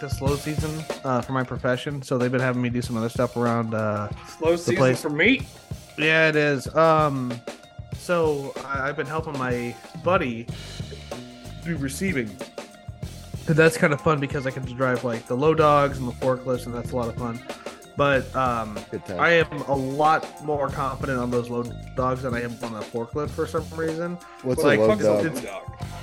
like the slow season uh, for my profession, so they've been having me do some other stuff around. Uh, Slow season place- for me. yeah, it is. Um, so I, I've been helping my buddy do receiving. And that's kind of fun because I can drive like the low dogs and the forklifts, and that's a lot of fun. But um, I am a lot more confident on those low dogs than I am on the forklift for some reason. What's like, a low Fuck is a dog? low dog.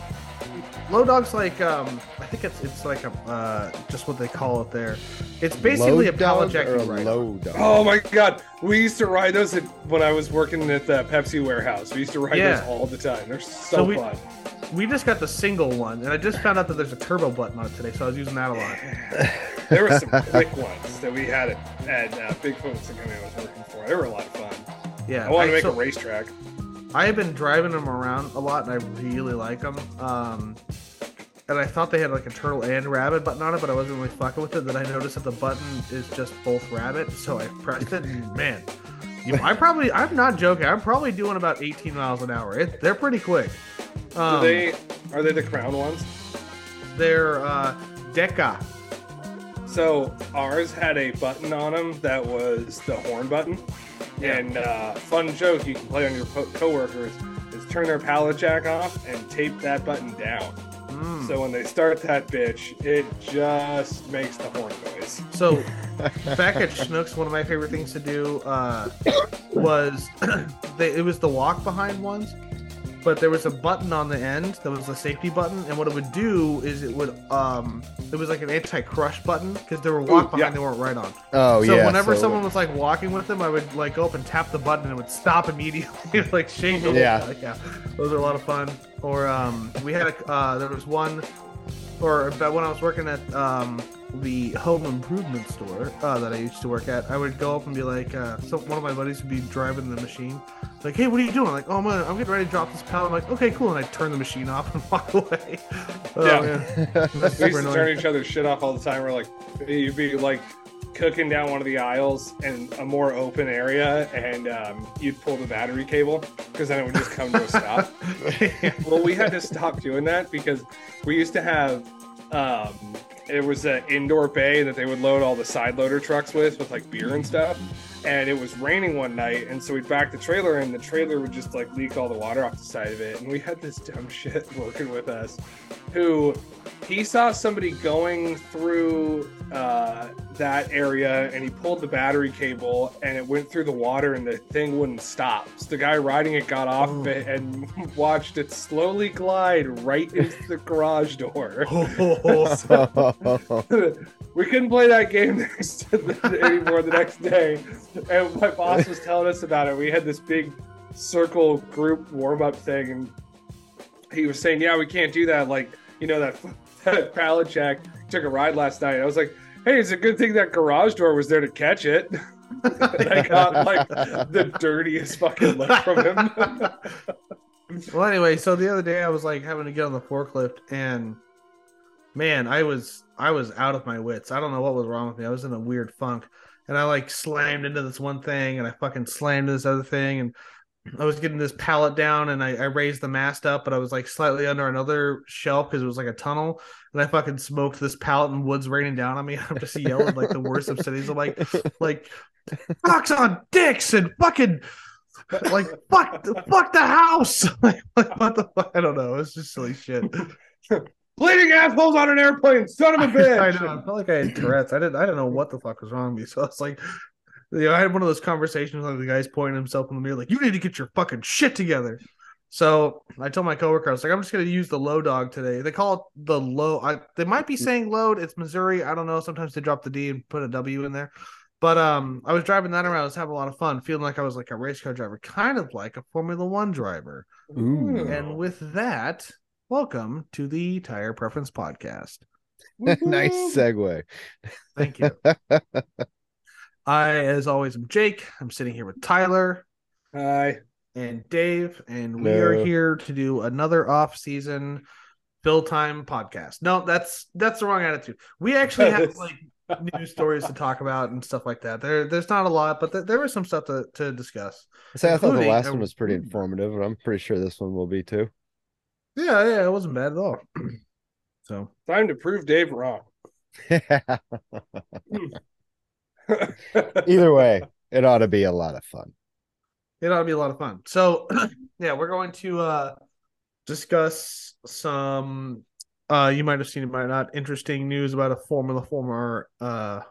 Low dogs like um, I think it's it's like a uh, just what they call it there. It's basically Low a pallet dog jack or a you low dog. Oh my god, we used to ride those at, when I was working at the Pepsi warehouse. We used to ride Yeah. those all the time. They're so, So we- fun. We just got the single one, and I just found out that there's a turbo button on it today, so I was using that a lot. there were some quick ones that we had at, at uh, Bigfoot and company I was working for. They were a lot of fun. Yeah, I wanted to make so- a racetrack. I have been driving them around a lot, and I really like them. Um, and I thought they had like a turtle and rabbit button on it, but I wasn't really fucking with it. Then I noticed that the button is just both rabbit, so I pressed it, and man, you, I probably, I'm not joking. I'm probably doing about 18 miles an hour. It, they're pretty quick. Um, Do they are they the crown ones? They're uh, Deca. So ours had a button on them that was the horn button. And uh, fun joke you can play on your po- coworkers is turn their pallet jack off and tape that button down. Mm. So when they start that bitch, it just makes the horn noise. So back at Schnucks, one of my favorite things to do uh, was they, it was the walk behind ones, but there was a button on the end that was a safety button, and what it would do is it would um it was like an anti-crush button because they were walk behind yeah. they weren't right on. Oh so yeah. So whenever so- someone was like walking with them, I would like go up and tap the button and it would stop immediately, like shake. them. Yeah. Like, yeah, those are a lot of fun. Or um, we had a uh, there was one, or but when I was working at um the home improvement store uh, that I used to work at, I would go up and be like, uh, so one of my buddies would be driving the machine, like, hey, what are you doing? I'm like, oh, I'm, gonna, I'm getting ready to drop this pallet. I'm like, okay, cool, and I turn the machine off and walk away. Oh, Yeah. man. We used super to turn each other's shit off all the time. We're like, you'd be like cooking down one of the aisles in a more open area, and um, you'd pull the battery cable because then it would just come to a stop. well, we had to stop doing that because we used to have. Um, it was an indoor bay that they would load all the side loader trucks with, with like beer and stuff. And it was raining one night, and so we backed the trailer, and the trailer would just like leak all the water off the side of it. And we had this dumb shit working with us, who he saw somebody going through uh, that area, and he pulled the battery cable, and it went through the water, and the thing wouldn't stop. So the guy riding it got off of it and watched it slowly glide right into the garage door. we couldn't play that game next anymore the next day. And my boss was telling us about it. We had this big circle group warm up thing, and he was saying, "Yeah, we can't do that." Like, you know that that pallet jack took a ride last night. I was like, "Hey, it's a good thing that garage door was there to catch it." I got like the dirtiest fucking look from him. Well, anyway, so the other day I was like having to get on the forklift, and man, I was I was out of my wits. I don't know what was wrong with me. I was in a weird funk, and I like slammed into this one thing, and I fucking slammed into this other thing, and I was getting this pallet down, and I, I raised the mast up, but I was like slightly under another shelf because it was like a tunnel, and I fucking smoked this pallet, and wood's raining down on me. I'm just yelling like the worst obscenities. I'm like, like, rocks on dicks and fucking like fuck the fuck the house. Like, like, what the fuck? I don't know. It's just silly shit. Bleeding assholes on an airplane, son of a bitch. i know. I felt like i had tourette's. I didn't i didn't know what the fuck was wrong with me. So I was like you know i had one of those conversations like the guy's pointing himself in the mirror like you need to get your fucking shit together so i told my coworker i was like i'm just going to use the low dog today they call it the low I, they might be saying load it's missouri i don't know sometimes they drop the d and put a w in there but um, I was driving that around. I was having a lot of fun, feeling like I was like a race car driver, kind of like a Formula One driver. Ooh. And with that, welcome to the Tire Preference Podcast. nice segue. Thank you. I, as always, am Jake. I'm sitting here with Tyler Hi. and Dave, and we are here to do another off-season fill time podcast. No, that's that's the wrong attitude. We actually have like news stories to talk about and stuff like that. There, there's not a lot, but th- there was some stuff to, to discuss. Say, I thought the last one was pretty informative, and I'm pretty sure this one will be too. Yeah, yeah, it wasn't bad at all. So Time to prove Dave wrong. Either way, it ought to be a lot of fun. it ought to be a lot of fun. So yeah, we're going to uh discuss some uh you might have seen it might not interesting news about a formula former uh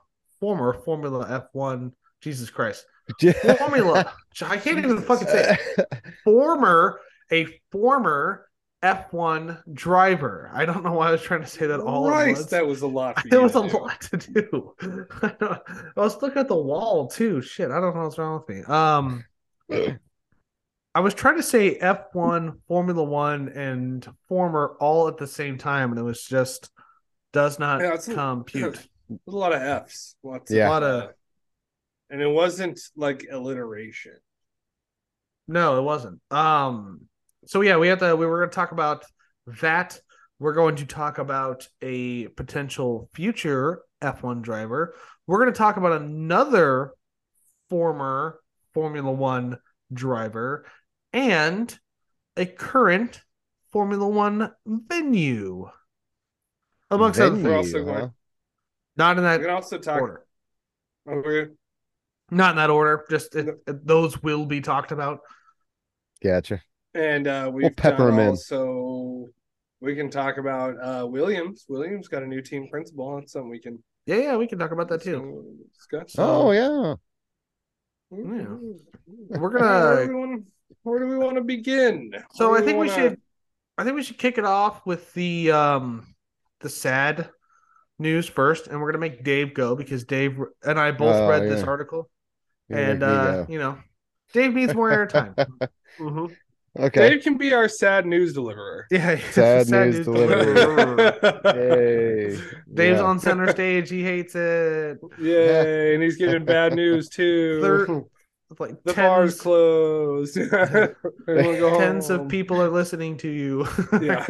former formula f1 jesus christ formula i can't even fucking say it. former a former f1 driver i don't know why i was trying to say that all at Christ, once that was a lot. For It was a do. lot to do. I, know. I was looking at the wall too. Shit, I don't know what's wrong with me. Um, I was trying to say F1, Formula One, and former all at the same time, and it was just does not Yeah, it's a- compute. There's a lot of F's. Lots Yeah. A lot of and it wasn't like alliteration. no, it wasn't. Um, so yeah, we have to. We were going to talk about that. We're going to talk about a potential future F1 driver. We're going to talk about another former Formula One driver and a current Formula One venue. Amongst other Venue, We're also huh? not in that We that can also talk. order. Okay. Not in that order. Just it, it- those will be talked about. Gotcha. And uh, we've pepper done 'em in. also we can talk about uh, Williams. Williams got a new team principal. That's something we can Yeah, yeah, we can talk about that too. discuss. Oh yeah. Yeah. We're We're gonna- Where do we want, where do we want to begin? So Where I think we wanna- should I think we should kick it off with the um the sad news first, and we're gonna make Dave go because Dave and I both Oh, read this article, You're and uh, go. you know, Dave needs more airtime. Mhm. Okay. Dave can be our sad news deliverer. Yeah, it's Sad a news delivery. Yay. Dave's Yeah. on center stage. He hates it. Yay, and he's getting bad news too. Thir- It's like the bar's tens, closed. Everyone go tens of people are listening to you. Yeah.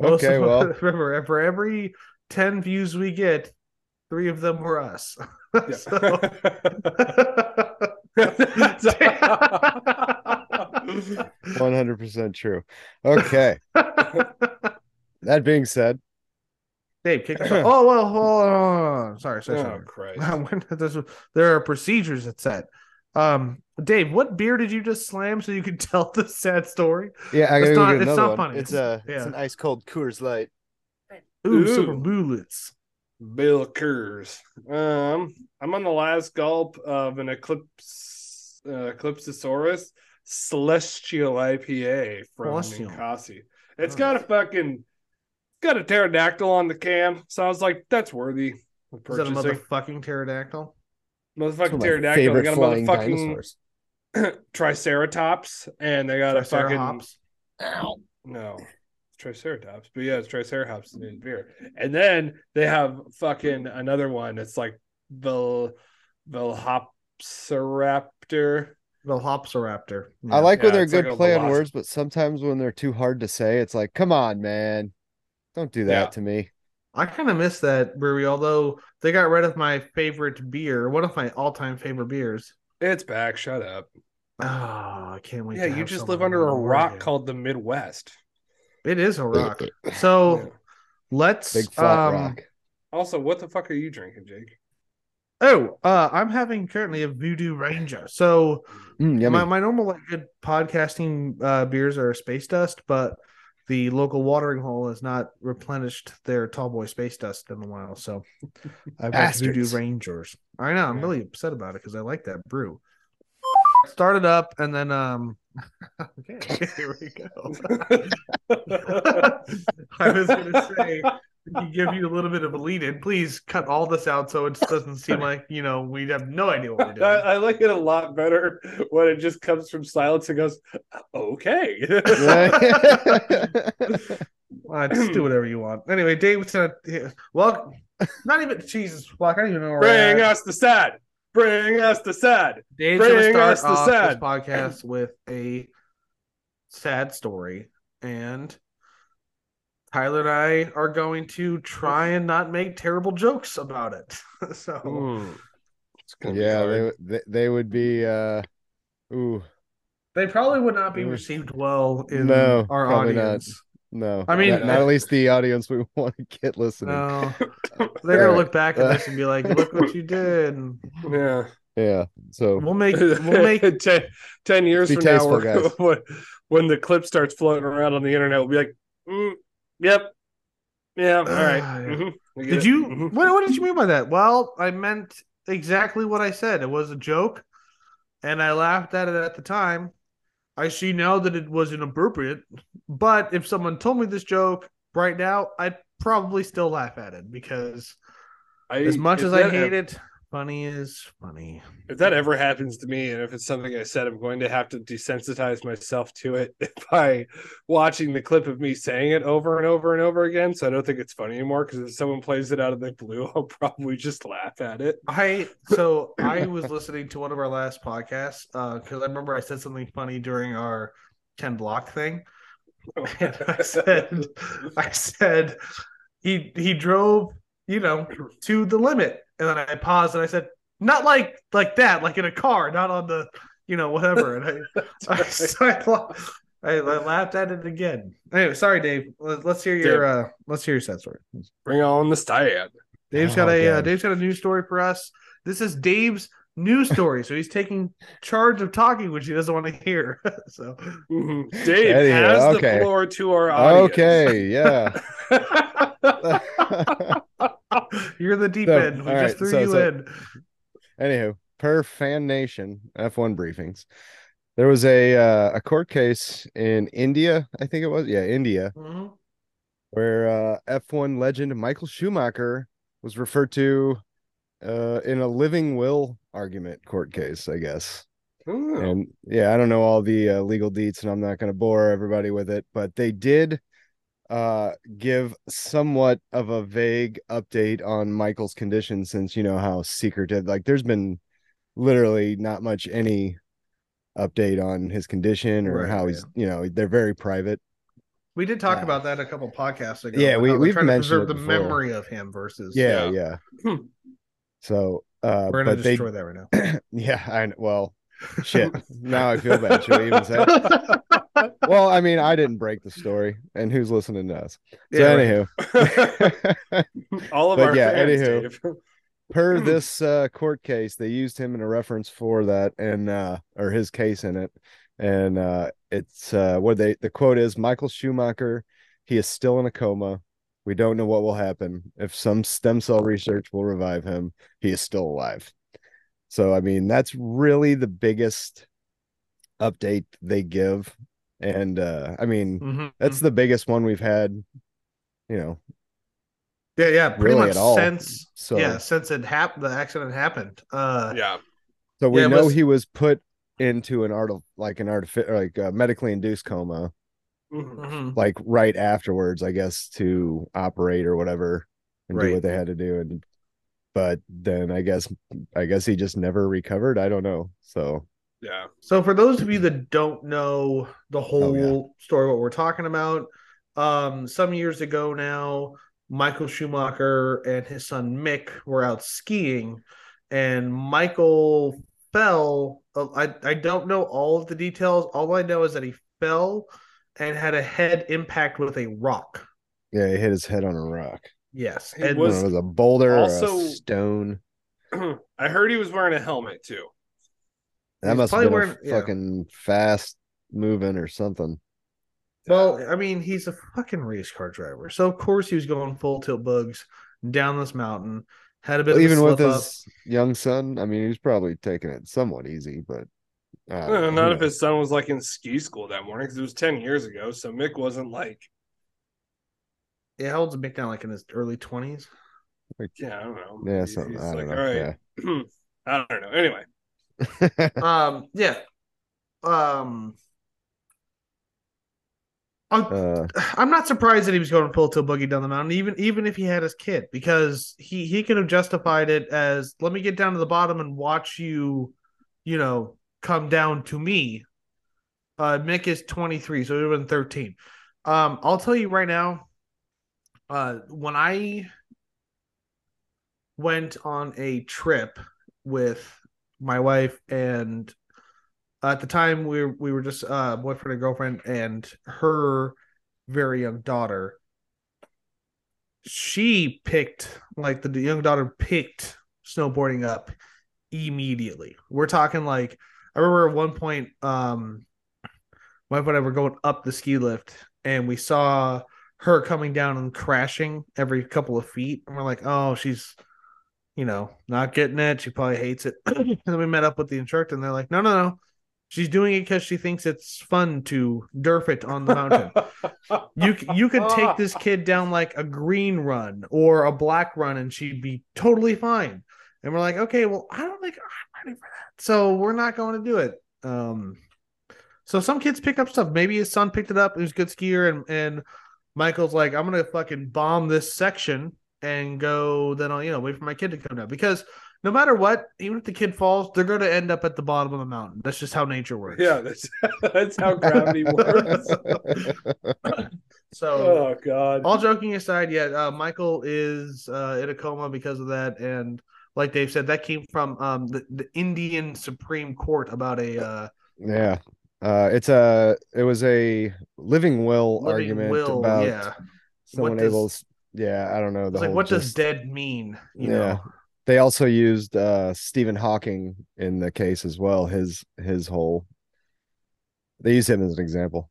Okay, well. remember for every 10 views we get three of them were us Yeah. So- One hundred percent true. Okay. That being said, Dave, kick us off. Oh well, hold on. Sorry, sorry, oh. Christ! This- there are procedures that set. Um, Dave, what beer did you just slam so you could tell the sad story? yeah, I gotta go not- get it's not one. funny. It's It's- a yeah. it's an ice cold Coors Light. Ooh, Ooh. super bullets. Bill Kurz. Um, I'm on the last gulp of an Eclipse uh, Eclipsosaurus Celestial IPA from Celestial. Ninkasi. It's got a fucking got a pterodactyl on the can, so I was like, that's worthy of Is that a motherfucking pterodactyl? Motherfucking Some of my pterodactyl. They favorite got a motherfucking dinosaurs. Triceratops, and they got a fucking Triceratops? No, it's Triceratops. But yeah, it's Triceratops in beer. And then they have fucking another one. It's like Vel Velhopsiraptor. Velociraptor. I like when they're it's like good play on words, but sometimes when they're too hard to say, it's like, come on, man. Don't do that Yeah. to me. I kind of miss that brewery, although they got rid of my favorite beer, one of my all-time favorite beers. It's back. Shut up. Oh, I can't wait. yeah, to you just live under a rock again. called the Midwest. It is a rock. So Yeah. let's Big flat um, rock. Also, what the fuck are you drinking, Jake? Oh, uh, I'm having currently a Voodoo Ranger. So Mm, my, my normal like good podcasting uh, beers are Space Dust, but the local watering hole has not replenished their tall boy Space Dust in a while. So I've got Voodoo Bastards. Rangers. I know I'm Yeah. really upset about it because I like that brew. Started up and then um okay here we go. I was gonna say give you a little bit of a lead in. Please cut all this out so it doesn't seem like you know we have no idea what we're doing. I like it a lot better when it just comes from silence and goes, okay. Uh, just do whatever you want. Anyway, Dave said, "Well, not even Jesus fuck. I don't even know where Bring us the sad. Bring us the sad. Dave's gonna bring start us the off this sad. podcast with a sad story, and Tyler and I are going to try and not make terrible jokes about it. so It's yeah, they, they they would be uh ooh. They probably would not be received well in No, our audience. not. Audience. No, I mean- not, not at least the audience we want to get listening. No, they're gonna look back at this and be like, "Look what you did." Yeah. Yeah, so we'll make we'll make ten, 10 years from now, tasteful, we're- guys. when, when the clip starts floating around on the internet, we'll be like, mm, "Yep, yeah, all right." Ah, yeah. mhm, Did it, you? mhm." What, what did you mean by that? Well, I meant exactly what I said. It was a joke, and I laughed at it at the time. I see now that it was inappropriate, but if someone told me this joke right now, I'd probably still laugh at it because I, as much as I hate it, funny is funny. if that ever happens to me, and if it's something I said, I'm going to have to desensitize myself to it by watching the clip of me saying it over and over and over again. So I don't think it's funny anymore. Because if someone plays it out of the blue, I'll probably just laugh at it. I so I was listening to one of our last podcasts uh, because I remember I said something funny during our ten Block thing. Oh. And I said, I said he he drove, you know, to the limit, and then I paused and I said, not like like that, like in a car, not on the, you know, whatever. And I, I, so I, I, I laughed at it again. Anyway, sorry, Dave. Let- Let's hear your uh, let's hear your sad story. Bring on the stand. Dave's got Oh, a uh, Dave's got a new story for us. This is Dave's new story, so he's taking charge of talking, which he doesn't want to hear. so Mhm. Dave Anyhow, has okay. the floor to our audience. okay, yeah. you're the deep So, end. We all just right, threw so- you so- in. Anywho, per Fan Nation F1 briefings, there was a uh, a court case in India, I think it was, yeah, India, Mhm. where uh, F1 legend Michael Schumacher was referred to uh, in a living will argument court case, I guess. Ooh. And yeah, I don't know all the uh, legal deets, and I'm not going to bore everybody with it, but they did uh give somewhat of a vague update on Michael's condition since you know how secretive like there's been literally not much any update on his condition or Right, how he's you know they're very private We did talk Uh, about that a couple podcasts ago. yeah, we we've trying to mentioned the memory of him versus. yeah Yeah. yeah, Hmm. so uh we're gonna but they destroy that right now. yeah I well shit. Now I feel bad. Should we even say it? well I mean I didn't break the story and who's listening to us? So Yeah, anywho. All of But our yeah, fans, anywho. Dave. per this uh court case they used him in a reference for that and uh or his case in it. And uh it's uh what they the quote is michael schumacher he is still in a coma. We don't know what will happen. If some stem cell research will revive him he is still alive so i mean that's really the biggest update they give and uh i mean Mhm. that's the biggest one we've had you know yeah, yeah, pretty really much at all. since so yeah, since it happened, the accident happened. Uh, yeah. So we Yeah, know was- he was put into an art of like an artificial, like a medically induced coma, Mhm. mhm. like right afterwards, I guess, to operate or whatever and do what they had to do. And but then I guess, I guess he just never recovered. I don't know. So Yeah. So for those of you that don't know the whole Oh, story, what we're talking about, um, some years ago now, Michael Schumacher and his son Mick were out skiing, and Michael fell. uh, I I don't know all of the details. All I know is that he fell and had a head impact with a rock. yeah, he hit his head on a rock. Yes, He and know, it was a boulder also- or a stone. I heard he was wearing a helmet too. That He's must have been wearing- a yeah. fucking fast moving or something. Well, I mean, he's a fucking race car driver, so of course he was going full tilt bugs down this mountain. Had a bit of Even a with slip up. his young son, I mean, he was probably taking it somewhat easy, but uh, not if his son was like in ski school that morning because it was 10 years ago. So Mick wasn't like, Yeah, how old's Mick now? Like in his early twenties. yeah, I don't know. Yeah, He's- something. he's I don't like, know. all right. I don't know. Anyway, Um, yeah. Um, I'm, uh, I'm not surprised that he was going to full tilt boogie down the mountain, even even if he had his kid, because he he could have justified it as let me get down to the bottom and watch you, you know, come down to me. Uh, Mick is 23, so it would have been 13. Um, I'll tell you right now, uh, when I went on a trip with my wife and at the time we were, we were just uh boyfriend and girlfriend and her very young daughter she picked like the, young daughter picked snowboarding up immediately. We're talking like i remember at one point um my wife and i were going up the ski lift and we saw her coming down and crashing every couple of feet and we're like oh she's you know not getting it she probably hates it and then we met up with the instructor and they're like no no no She's doing it because she thinks it's fun to derf it on the mountain. you you could take this kid down like a green run or a black run, and she'd be totally fine. And we're like, okay, well, I don't think I'm ready for that, so we're not going to do it. Um, so some kids pick up stuff. Maybe his son picked it up. He was a good skier, and and Michael's like, I'm gonna fucking bomb this section and go. Then I'll you know wait for my kid to come down because no matter what, even if the kid falls, they're going to end up at the bottom of the mountain. That's just how nature works. Yeah, that's that's how gravity works. so, oh god. All joking aside, yeah, uh, Michael is uh, in a coma because of that, and like Dave said, that came from um, the, the Indian Supreme Court about a. Uh, yeah, uh, it's a it was a living will living argument will, about yeah. someone does, able. Yeah, I don't know. The like, what just, does dead mean? yeah. Know? They also used uh, Stephen Hawking in the case as well. His his whole they use him as an example.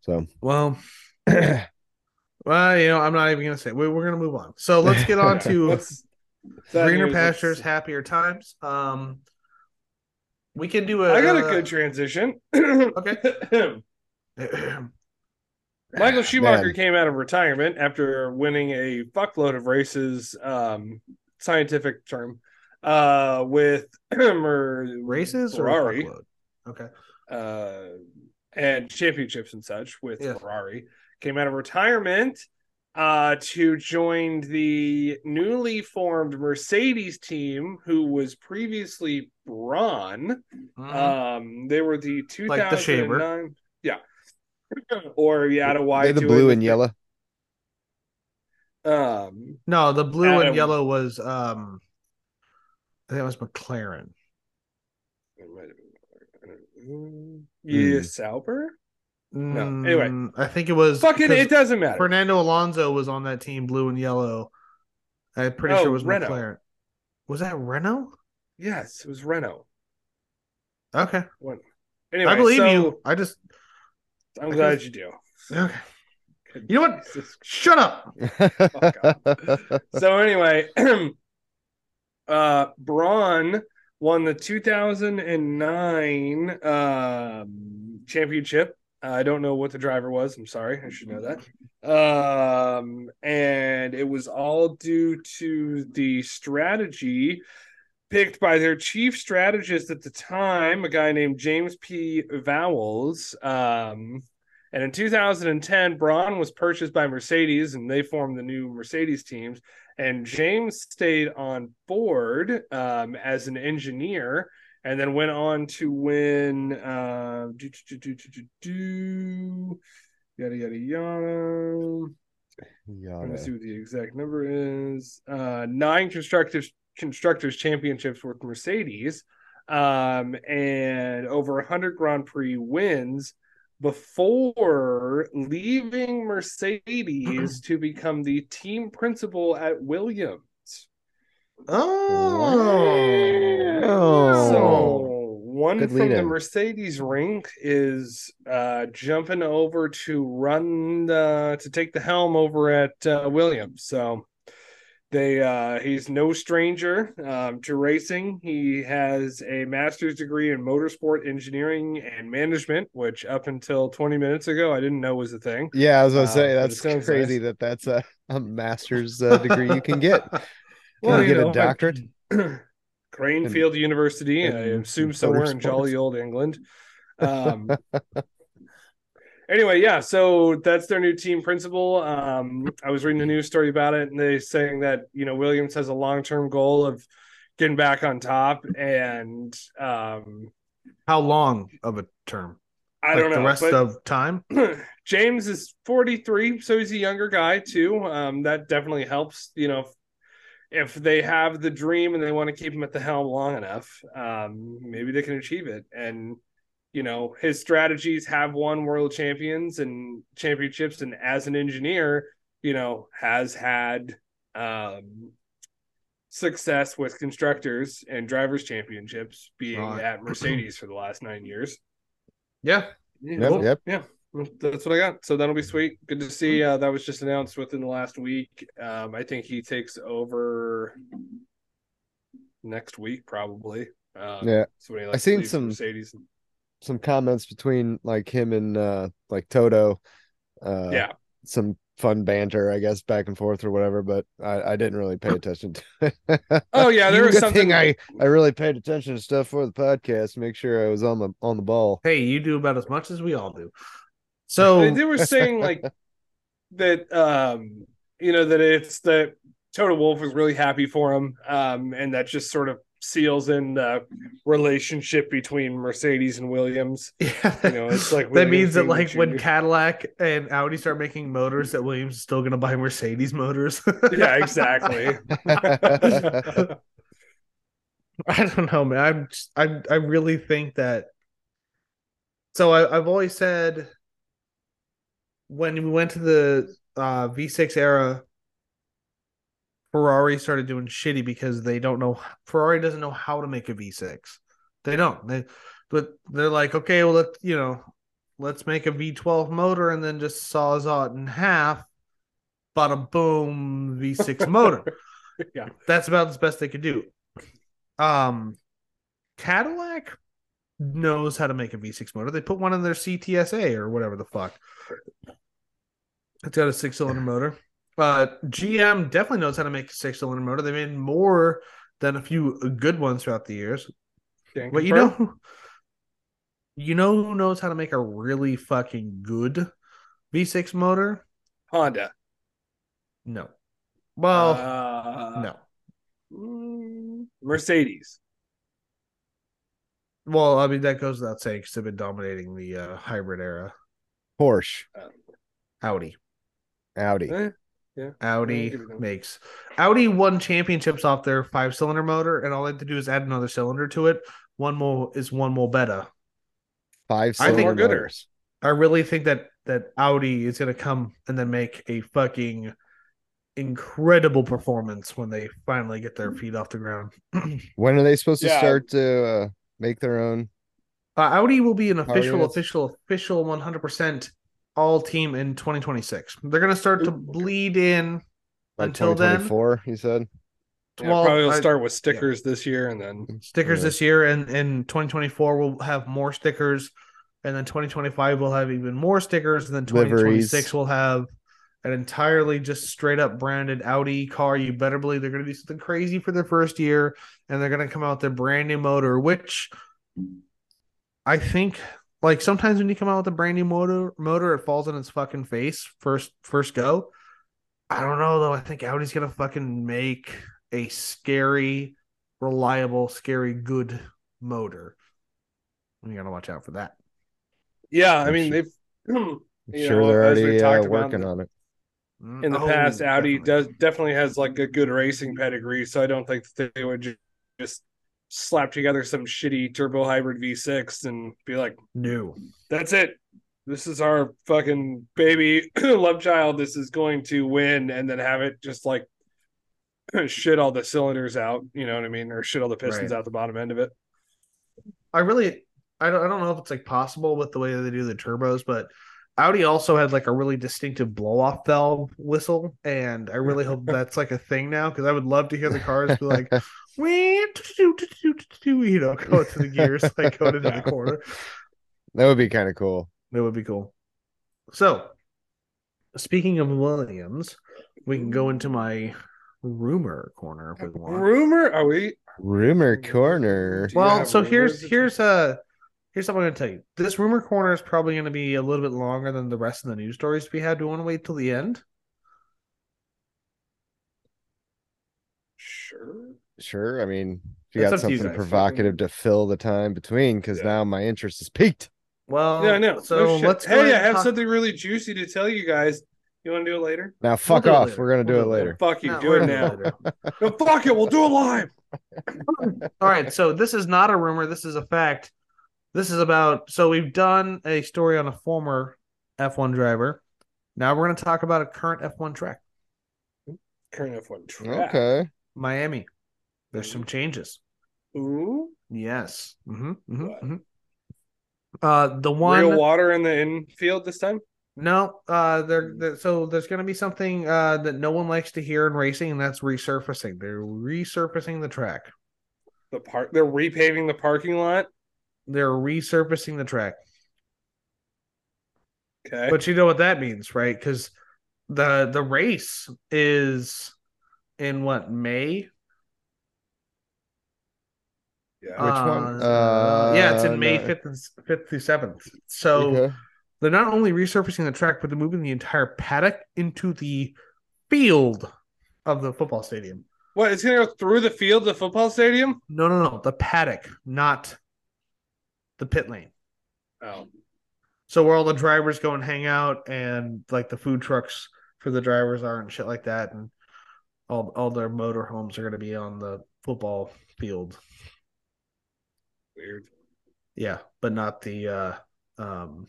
So well, well, you know, I'm not even gonna say. We, we're gonna move on. So let's get on to greener pastures, happier times. Um, we can do a. I got a good transition. okay. Michael Schumacher Man. came out of retirement after winning a fuckload of races um, scientific term uh with or races Ferrari. or okay uh and championships and such with yes. Ferrari came out of retirement uh to join the newly formed Mercedes team who was previously Brawn mm-hmm. um they were the 2009 like the Shaver. yeah or yeah to why the blue and yellow um, no, the blue Adam, and yellow was um, I think it was McLaren. It might have been Yeah, mm. Sauber. No. Anyway, mm, I think it was fucking. It doesn't matter. Fernando Alonso was on that team, blue and yellow. I'm pretty oh, sure it was Renault. McLaren. Was that Renault? Yes, it was Renault. Okay. Anyway, I believe so, you. I just. I'm I glad just, you do. Okay. You know what? Shut up. so anyway, uh Brawn won the 2009 um, championship. I don't know what the driver was. I'm sorry. I should know that. Um, and it was all due to the strategy picked by their chief strategist at the time, a guy named James P. Vowles. Um, and in 2010, Brawn was purchased by Mercedes and they formed the new Mercedes teams. And James stayed on board um, as an engineer and then went on to win uh, do, do, do, yada yada yada. Yada. Let me see what the exact number is. Uh, nine constructors constructors championships with Mercedes, um, and over 100 Grand Prix wins before leaving Mercedes to become the team principal at Williams. Oh, so one Good from the Mercedes rink is uh, jumping over to run the, to take the helm over at uh, Williams. So they uh, he's no stranger um, to racing. He has a master's degree in motorsport engineering and management, which up until 20 minutes ago I didn't know was a thing. Yeah, I was gonna uh, say that's crazy nice. that that's a, a master's uh, degree you can get. Well, you get know, a doctorate? Cranfield University, I assume somewhere in jolly old England. Um, anyway, yeah, so that's their new team principal. Um, I was reading a news story about it, and they saying that you know Williams has a long term goal of getting back on top, and um, how long of a term? I like don't know. The rest of time. James is 43, so he's a younger guy too. Um, that definitely helps. You know, if, if they have the dream and they want to keep him at the helm long enough, um, maybe they can achieve it. And you know his strategies have won world champions and championships, and as an engineer, you know has had um, success with constructors and drivers championships, being Right. at Mercedes for the last nine years. Yeah. Yep, Cool. yep. Yeah, that's what I got. So that'll be sweet. Good to see. Uh, that was just announced within the last week. Um, I think he takes over next week, probably. Um, Yeah. So when he, I like, seen some- Mercedes. Some comments between like him and uh like Toto. Uh yeah, some fun banter, I guess, back and forth or whatever, but I, I didn't really pay attention to it. Oh, yeah, there was something- I, I really paid attention to stuff for the podcast, make sure I was on the on the ball. Hey, you do about as much as we all do. So they, were saying like that. Um, you know that it's that Toto Wolff was really happy for him, um, and that just sort of seals in the relationship between Mercedes and Williams. yeah, You know, it's like that means that like when. Cadillac and Audi start making motors, that Williams is still gonna buy Mercedes motors. yeah, exactly. I don't know, man. I'm just, I I really think that. So I, I've always said when we went to the uh, V6 era, Ferrari started doing shitty because they don't know. Ferrari doesn't know how to make a V6. They don't. They, but they're like, okay, well, let you know, let's make a V12 motor and then just saws it in half. Bada boom, V6 motor. yeah. That's about as best they could do. Um, Cadillac knows how to make a V6 motor. They put one in their CTSA or whatever the fuck. It's got a six cylinder motor. Uh, GM definitely knows how to make a six cylinder motor. They made more than a few good ones throughout the years. But you know, you know who knows how to make a really fucking good V6 motor? Honda. No. Well, Uh, no. Mercedes. Well, I mean that goes without saying because they've been dominating the uh, hybrid era. Porsche, Audi. Audi. Eh, Audi give it them. makes Audi won championships off their five cylinder motor, and all they had to do is add another cylinder to it. One more is one more better. Five I think- cylinder gooder. motors. I really think that that Audi is going to come and then make a fucking incredible performance when they finally get their feet off the ground. uh, When are they supposed to Yeah. start to uh, make their own? Audi will be an official, official, official 100% all team in 2026. They're going to start to bleed in By until then. 2024, he said. Yeah, Well, probably will start with stickers this year and then stickers Yeah. this year and in 2024 we'll have more stickers and then 2025 we'll have even more stickers and then 2026 Liveries. we'll have an entirely just straight up branded audi car you better believe they're going to do something crazy for their first year and they're going to come out with their brand new motor which i think like sometimes when you come out with a brand new motor motor it falls on its fucking face first first go i don't know though i think audi's going to fucking make a scary reliable, scary, good motor. You gotta watch out for that. Yeah, I mean they've you sure know, they're already uh, working on it. in the Oh, past. Audi definitely. does definitely has like a good racing pedigree, so I don't think that they would just slap together some shitty turbo hybrid V6 and be like, No. "That's it. This is our fucking baby love child. This is going to win," and then have it just like shit all the cylinders out. You know what I mean, or shit all the pistons Right. out the bottom end of it. I really I don't I don't know if it's like possible with the way that they do the turbos, but Audi also had like a really distinctive blow off valve whistle, and I really hope that's like a thing now because I would love to hear the cars be like, You know, go to the gears like going into the corner. That would be kind of cool. That would be cool. So, speaking of Williams, we can go into my rumor corner if we want. Rumor? Are we? Rumor corner. Well, so here's rumors? here's uh here's something I'm gonna tell you. This rumor corner is probably gonna be a little bit longer than the rest of the news stories we had. Do you want to wait till the end? Sure. Sure. I mean, if you That's got up you something guys. provocative to fill the time between, because Yeah. now my interest is peaked. Well, Yeah, I know. So No let's Hey, I have talk- something really juicy to tell you guys. You want to do it later? Now, fuck do it off. We're gonna do We'll it do it later. Fuck you. No, do it now. do it later. No, fuck it. We'll do it live. All right, so this is not a rumor. This is a fact. This is about so we've done a story on a former F1 driver. Now we're going to talk about a current F1 track, Current F1 track. Okay. Miami. There's some changes. Ooh. Yes. hmm hmm What? hmm Uh, the one Real water in the infield this time? no, uh, there. there- So there's going to be something uh that no one likes to hear in racing, and that's resurfacing. They're resurfacing the track. The park they're repaving the parking lot. They're resurfacing the track. Okay. But you know what that means, right? Because the the race is in what May? Yeah. Which one? Uh, yeah, it's in Uh, May fifth and fifth through seventh. So Okay. they're not only resurfacing the track, but they're moving the entire paddock into the field of the football stadium. what, it's gonna go through the field, the football stadium? No, no, no, the paddock, not the pit lane. Oh. So where all the drivers go and hang out, and like the food trucks for the drivers are, and shit like that, and all all their motorhomes are going to be on the football field. Weird. Yeah, but not the uh um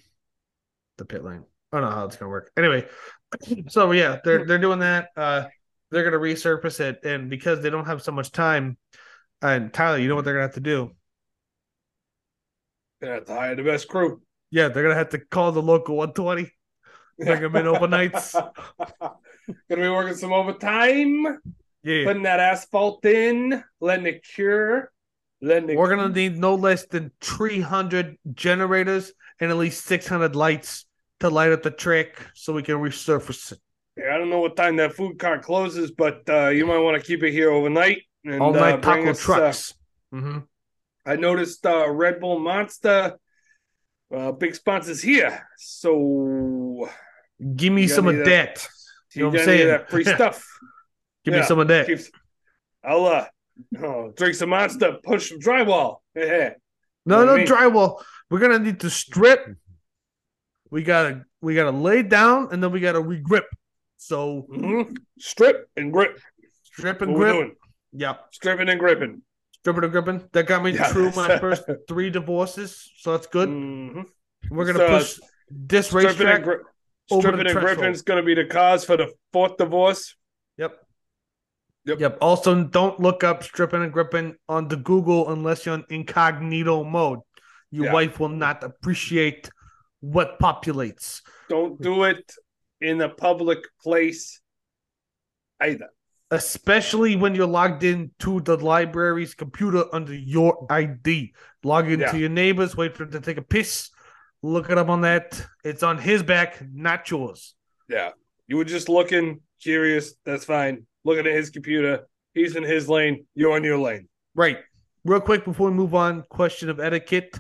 the pit lane. I don't know how it's gonna work. Anyway, so yeah, they're they're doing that. Uh they're gonna resurface it, and because they don't have so much time, and Tyler, you know what they're gonna have to do? They're Gonna have to hire the best crew. Yeah, they're gonna have to call the local 120. Bring 'em in overnights. Gonna be working some overtime, Yeah. putting that asphalt in, letting it cure, letting it We're gonna need no less than 300 generators and at least 600 lights to light up the track so we can resurface it. Yeah, I don't know what time that food cart closes, but uh, you might want to keep it here overnight. And, All uh, night bring taco us, uh, trucks. hmm I noticed uh, Red Bull Monster, uh, big sponsors here. So Give me some of need that. You know what I'm got any of saying? That free stuff. Give me some of that. I'll uh, oh, drink some Monster, push some drywall. Yeah. No, know no I mean? drywall. We're gonna need to strip. We gotta we gotta lay down and then we gotta regrip. So Mhm. Strip and grip. strip and What grip. Yeah, Stripping and gripping. stripping and gripping. That got me Yeah, through my first three divorces, so that's good. Mhm. We're gonna So, push this Stripping racetrack. and, gri- stripping and gripping is going to be the cause for the fourth divorce. Yep. Yep. Yep. Also, don't look up stripping and gripping on the Google unless you're in incognito mode. Your Yeah. wife will not appreciate what populates. Don't do it in a public place either. especially when you're logged into the library's computer under your ID. Log into Yeah. your neighbors, wait for them to take a piss, look it up on that. It's on his back, not yours. Yeah. You were just looking curious. That's fine. Looking at his computer. He's in his lane. You're in your lane. Right. Real quick before we move on, question of etiquette.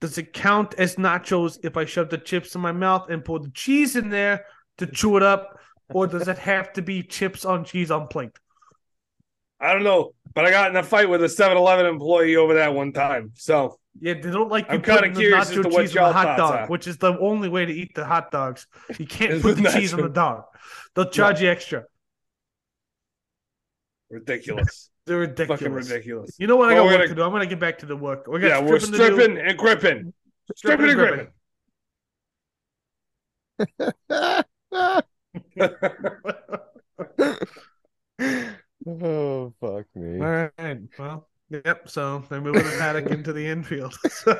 Does it count as nachos if I shove the chips in my mouth and pour the cheese in there to chew it up? Or does it have to be chips on cheese on plate? I don't know, but I got in a fight with a 7 Eleven employee over that one time. So, Yeah, they don't like you I'm putting the nacho cheese on the hot dog, are. which is the only way to eat the hot dogs. You can't put the cheese on the dog. They'll charge you extra. Ridiculous. They're ridiculous. Fucking ridiculous. You know what I got we're work gonna- to do? I'm gonna get back to the work. We got Yeah, we're stripping stripping and gripping. Stripping and gripping. oh fuck me. All right. Well, yep. So they're moving the paddock into the infield.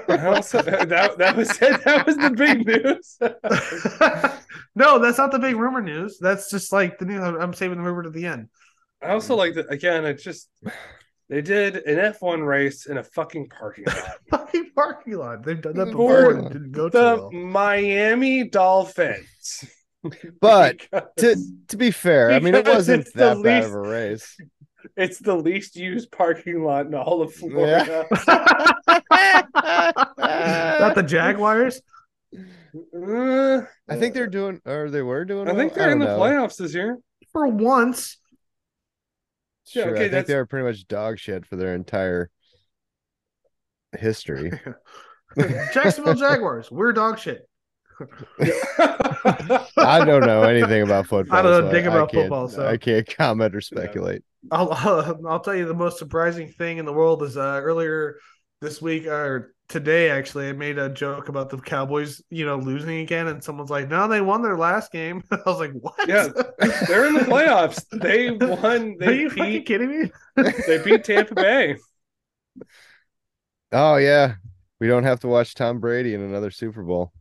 I also- that, that was it. That was the big news. no, that's not the big rumor news. That's just like the news. I'm saving the rumor to the end. I also like that again. It's just they did an F1 race in a fucking parking lot. Fucking parking lot. They've done that before. and didn't go too the well. Miami Dolphins. But Because To to be fair, I mean it wasn't it's the that bad of a race. it's the least used parking lot in all of Florida. not the Jaguars. Uh, I think they're doing or they were doing I think they're in don't the know. playoffs this year. For once, Yeah, Sure, okay, I think that's- they were pretty much dog shit for their entire history. Jacksonville Jaguars. We're dog shit. I don't know anything about football. I don't know so anything about football, so- I can't comment or speculate. I'll, I'll I'll tell you the most surprising thing in the world is uh, earlier this week or today actually I made a joke about the Cowboys, you know, losing again, and someone's like, "No, they won their last game." I was like, "What?" Yeah, they're in the playoffs. They won. They Are you beat, fucking kidding me? They beat Tampa Bay. Oh yeah, we don't have to watch Tom Brady in another Super Bowl.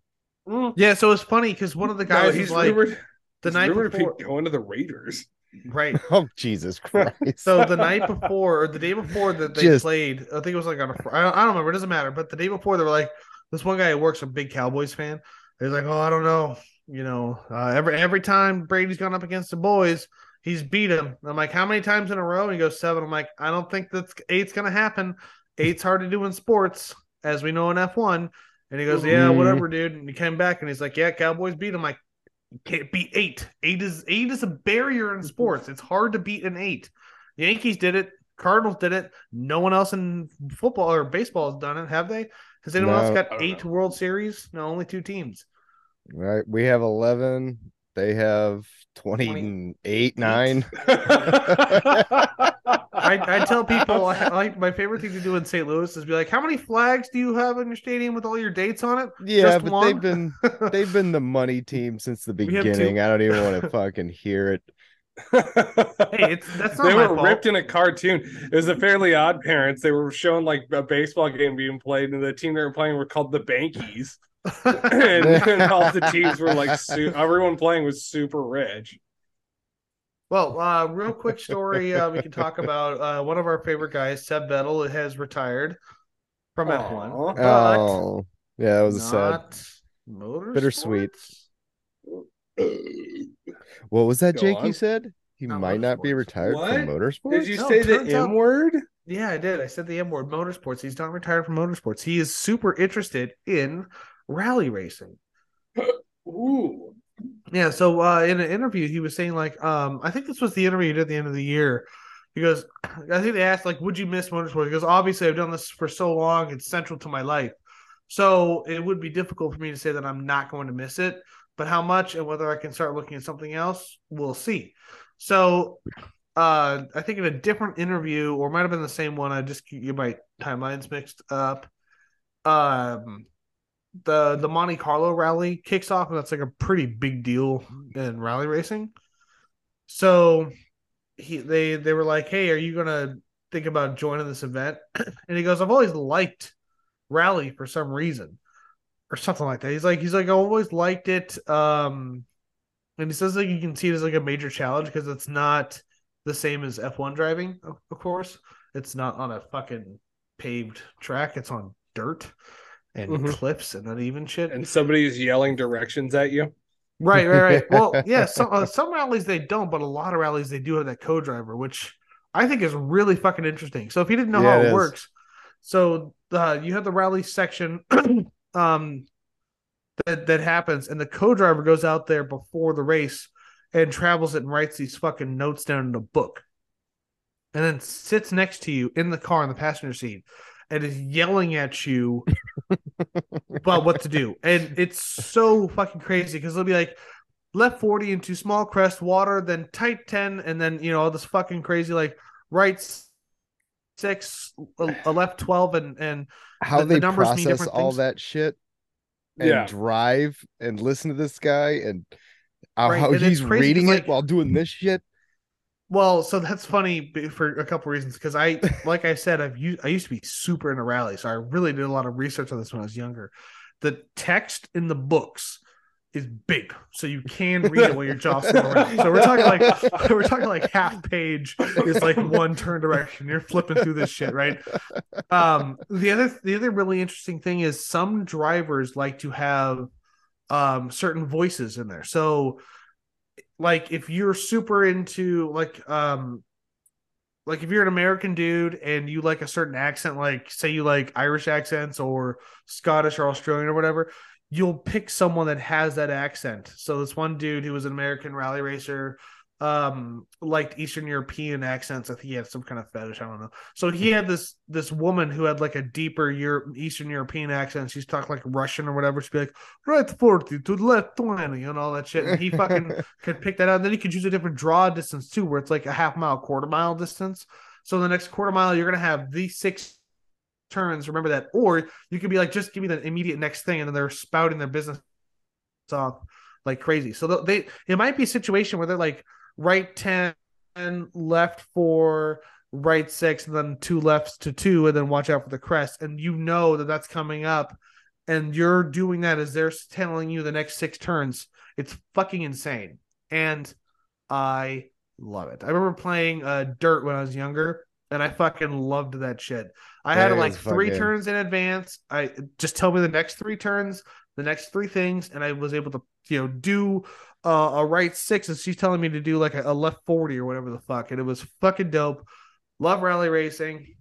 Mm. Yeah, so it's funny because one of the No, guys he's was like rumored, the he's night before, going to the Raiders. Right? Oh Jesus Christ! So the night before or the day before that they Just- played, I think it was like on a. I don't, I don't remember. It doesn't matter. But the day before, they were like, this one guy who works a big Cowboys fan. He's like, oh, I don't know. You know, uh, every every time Brady's gone up against the boys, he's beat him. I'm like, how many times in a row? And he goes seven. I'm like, I don't think that's eight's gonna happen. Eight's hard to do in sports, as we know in F1. And he goes, yeah, Mhm. whatever, dude. And he came back and he's like, yeah, Cowboys beat him. like, you can't beat eight. Eight is eight is a barrier in mm-hmm. sports. It's hard to beat an eight. The Yankees did it. Cardinals did it. No one else in football or baseball has done it, have they? Has anyone else got eight know. World Series? No, only two teams. Right, we have eleven. They have twenty-eight, nine. I, I tell people I, like my favorite thing to do in St. Louis is be like, how many flags do you have in your stadium with all your dates on it? Yeah, Just but one? they've been they've been the money team since the We have two. beginning. I don't even want to fucking hear it. Hey, it's that's not they my were fault. ripped in a cartoon. It was a Fairly Odd Parents. They were showing like a baseball game being played, and the team they were playing were called the Bankies. and, and all the teams were like, su- everyone playing was super rich. Well, uh, real quick story uh, we can talk about. Uh, one of our favorite guys, Seb Vettel, has retired from F1. Oh, yeah, that was a sad. not motorsports? Bittersweet. What was that, Go Jake? on. You said he Not might not be motorsports. retired What? from motorsports. Did you No, say the turns out- M word? Yeah, I did. I said the M word, motorsports. He's not retired from motorsports. He is super interested in rally racing. Ooh. Yeah, so uh, in an interview, he was saying like, um, I think this was the interview he did at the end of the year. He goes, I think they asked like, would you miss motorsports? He goes, obviously, I've done this for so long; it's central to my life. So it would be difficult for me to say that I'm not going to miss it. But how much and whether I can start looking at something else, we'll see. So uh, I think in a different interview, or might have been the same one. I just get my timelines mixed up. Um, the the Monte Carlo rally kicks off, and that's like a pretty big deal in rally racing. So he they they were like, "Hey, are you gonna think about joining this event?" And he goes, "I've always liked rally for some reason, or something like that." He's like, he's like, "I always liked it." Um, and he says like you can see it as like a major challenge because it's not the same as F1 driving, of, of course. It's not on a fucking paved track; it's on dirt and Mhm. cliffs and uneven shit. And somebody's yelling directions at you. Right, right, right. Well, yeah, some uh, some rallies they don't, but a lot of rallies they do have that co-driver, which I think is really fucking interesting. So if you didn't know Yeah, how it it, works, so uh, you have the rally section um that that happens, and the co-driver goes out there before the race and travels it and writes these fucking notes down in a book, and then sits next to you in the car in the passenger seat, and is yelling at you about what to do. And it's so fucking crazy because they'll be like left 40 into small crest water, then tight 10, and then you know, all this fucking crazy like right six, a, a left 12, and and How the- the they numbers mean process different all things. that shit and Yeah. drive and listen to this guy and uh, Right, how and he's crazy 'cause, reading like- it while doing this shit. well, so that's funny for a couple reasons because I, like I said, I've used I used to be super into rally, so I really did a lot of research on this when I was younger. The text in the books is big, so you can read it while you're jostling around. So we're talking like we're talking like half page is like one turn direction. You're flipping through this shit, right? Um, the other the other really interesting thing is some drivers like to have um certain voices in there. So like if you're super into like um like if you're an American dude and you like a certain accent, like say you like Irish accents or Scottish or Australian or whatever, you'll pick someone that has that accent. So this one dude who was an American rally racer, um, liked Eastern European accents. I think he had some kind of fetish. I don't know. So he had this this woman who had like a deeper Europe, Eastern European accent. She's talking like Russian or whatever. She'd be like right forty to the left twenty and all that shit. And he fucking could pick that out. And then he could use a different draw distance too, where it's like a half mile, quarter mile distance. So the next quarter mile, you're gonna have these six turns. Remember that. Or you could be like, just give me the immediate next thing, and then they're spouting their business off like crazy. So they it might be a situation where they're like right ten, left four, right six, and then two lefts to two, and then watch out for the crest, and you know that that's coming up, and you're doing that as they're telling you the next six turns. It's fucking insane, and I love it. I remember playing uh, Dirt when I was younger, and I fucking loved that shit. I had like three fucking... turns in advance. I just tell me the next three turns, the next three things, and I was able to you know do uh, a right six, and she's telling me to do like a, a left forty or whatever the fuck, and it was fucking dope. Love rally racing,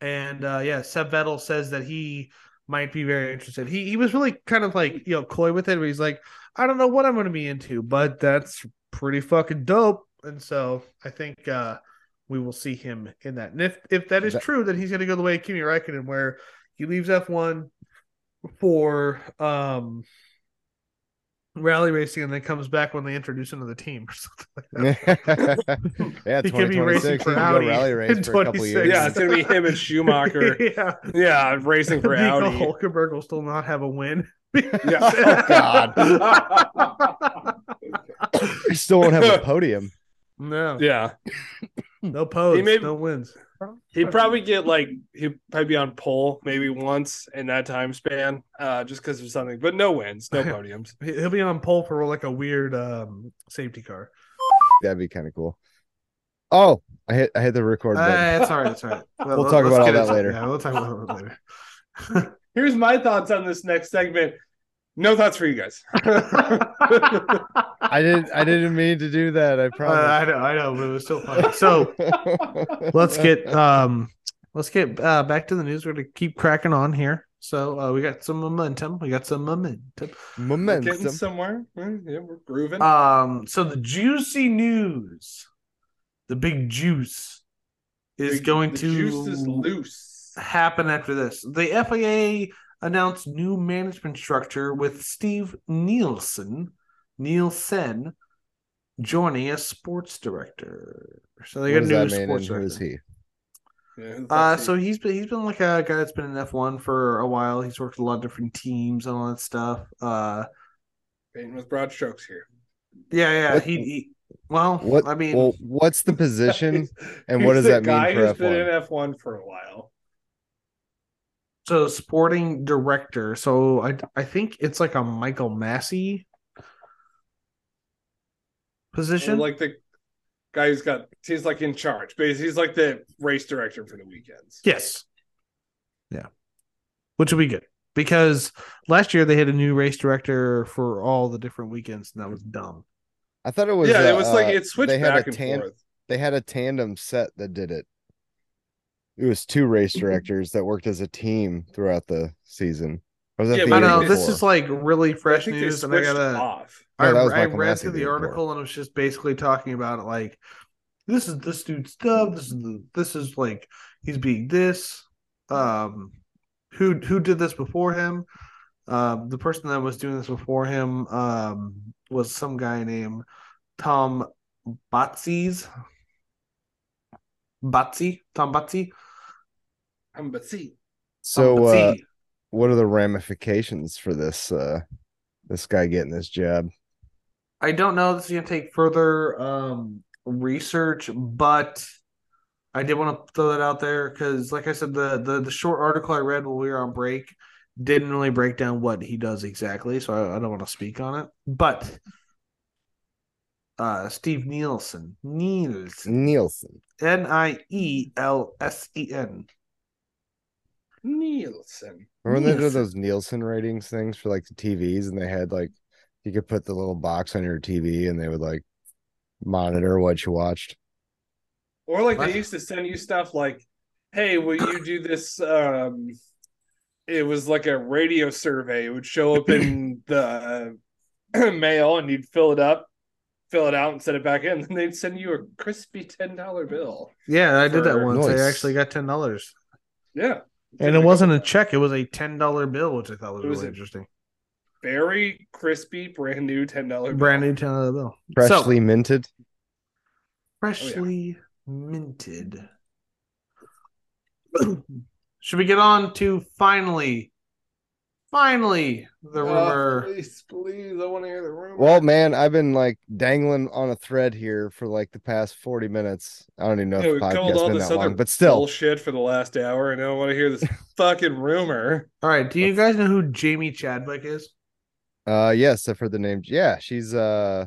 and uh, yeah, Seb Vettel says that he might be very interested. He he was really kind of like you know coy with it, where he's like, I don't know what I'm going to be into, but that's pretty fucking dope. And so I think uh, we will see him in that. And if if that is that, true, then he's going to go the way of Kimi Räikkönen, where he leaves F1 for um, rally racing and then comes back when they introduce him to the team or something like that. yeah, he could be racing for Audi rally race for a couple years. Yeah, it's gonna be him and Schumacher. yeah, yeah, racing for Nico Audi. Hulkenberg will still not have a win. yeah. Oh, God. he still won't have a podium. No. Yeah. No pose. May, no wins. He'd probably get like he'd probably be on pole maybe once in that time span, uh, just because of something. But no wins, no podiums. He'll be on pole for like a weird um, safety car. That'd be kind of cool. Oh, I hit I hit the record button. Uh, that's all right. That's all right. Well, we'll talk about all that later. Yeah, we'll talk about that later. Here's my thoughts on this next segment. No thoughts for you guys. I didn't. I didn't mean to do that. I promise. Uh, I know. I know, but it was still funny. So let's get um, let's get uh, back to the news. We're gonna keep cracking on here. So uh, we got some momentum. We got some momentum. Momentum. We're getting somewhere. Yeah, we're grooving. Um. So the juicy news, the big juice, is going the to juice is loose. happen after this. The FIA announced new management structure with Steve Nielsen, Nielsen joining as sports director. So they got a new sports director. Who is he? Yeah, uh, so he's been he's been like a guy that's been in F one for a while. He's worked a lot of different teams and all that stuff. Uh, painting with broad strokes here. Yeah, yeah. What, he, he, well, what I mean, well, what's the position and what does that mean for F one? Been in F one for a while. So sporting director. So I I think it's like a Michael Masi position. Or like the guy who's got he's like in charge, but he's like the race director for the weekends. Yes. Yeah. Which would be good. Because last year they had a new race director for all the different weekends, and that was dumb. I thought it was Yeah, uh, it was like it switched back had a and forth. They had a tandem set that did it it was two race directors that worked as a team throughout the season. I was yeah, but no, this is like really fresh news, and I gotta. Off. I, no, I read through the article, and it was just basically talking about it. Like, this is this dude's stuff. This is the, this is like he's being this. Um, who who did this before him? Um, the person that was doing this before him um was some guy named Tom Batzis. Batsy, Tom Batsy. Embassy. So, uh, what are the ramifications for this? Uh, this guy getting this job? I don't know. This is going to take further um, research, but I did want to throw that out there because, like I said, the, the the short article I read while we were on break didn't really break down what he does exactly, so I, I don't want to speak on it. But uh, Steve Nielsen, Nielsen, Nielsen, N I E L S E N. Nielsen. Remember they did those Nielsen ratings things for like the TVs, and they had like you could put the little box on your TV, and they would like monitor what you watched. Or like what? they used to send you stuff like, "Hey, will you do this?" Um, it was like a radio survey. It would show up in the mail, and you'd fill it up, fill it out, and send it back in. And they'd send you a crispy ten dollar bill. Yeah, I did that once. Nice. I actually got ten dollars. Yeah, and it wasn't a check; it was a ten dollar bill, which I thought was, was really interesting. Very crispy, brand new ten dollar, brand new ten dollar bill, freshly so, minted. Freshly oh, yeah. minted. should we get on to finally, finally the rumor? Oh, please, please, I want to hear the rumor. Well, man, I've been like dangling on a thread here for like the past 40 minutes. I don't even know Yeah, if we've the covered podcast's all been this that other long, but still. bullshit for the last hour, and I don't want to hear this fucking rumor. All right, do you guys know who Jamie Chadwick is? Uh yes, I've heard the name. Yeah, she's uh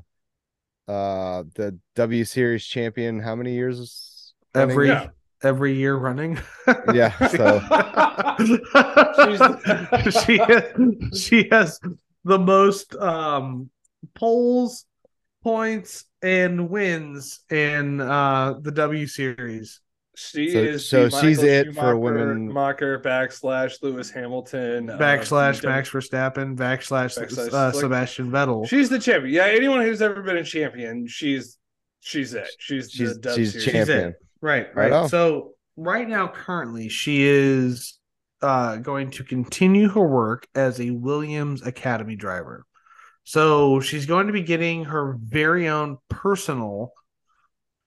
uh the W series champion how many years? running? Every Yeah. Every year running. Yeah, so she she has the most um polls, points, and wins in uh the W series. She So- is so she's Michael it for women- Mocker backslash Lewis Hamilton Backslash the- Max Verstappen, backslash, Backslash, uh, Sebastian Vettel. She's the champion. Yeah, anyone who's ever been a champion, she's she's it. She's she's the Dub she's Series. champion. Right, Right right. So right now, currently, she is uh, going to continue her work as a Williams Academy driver. So she's going to be getting her very own personal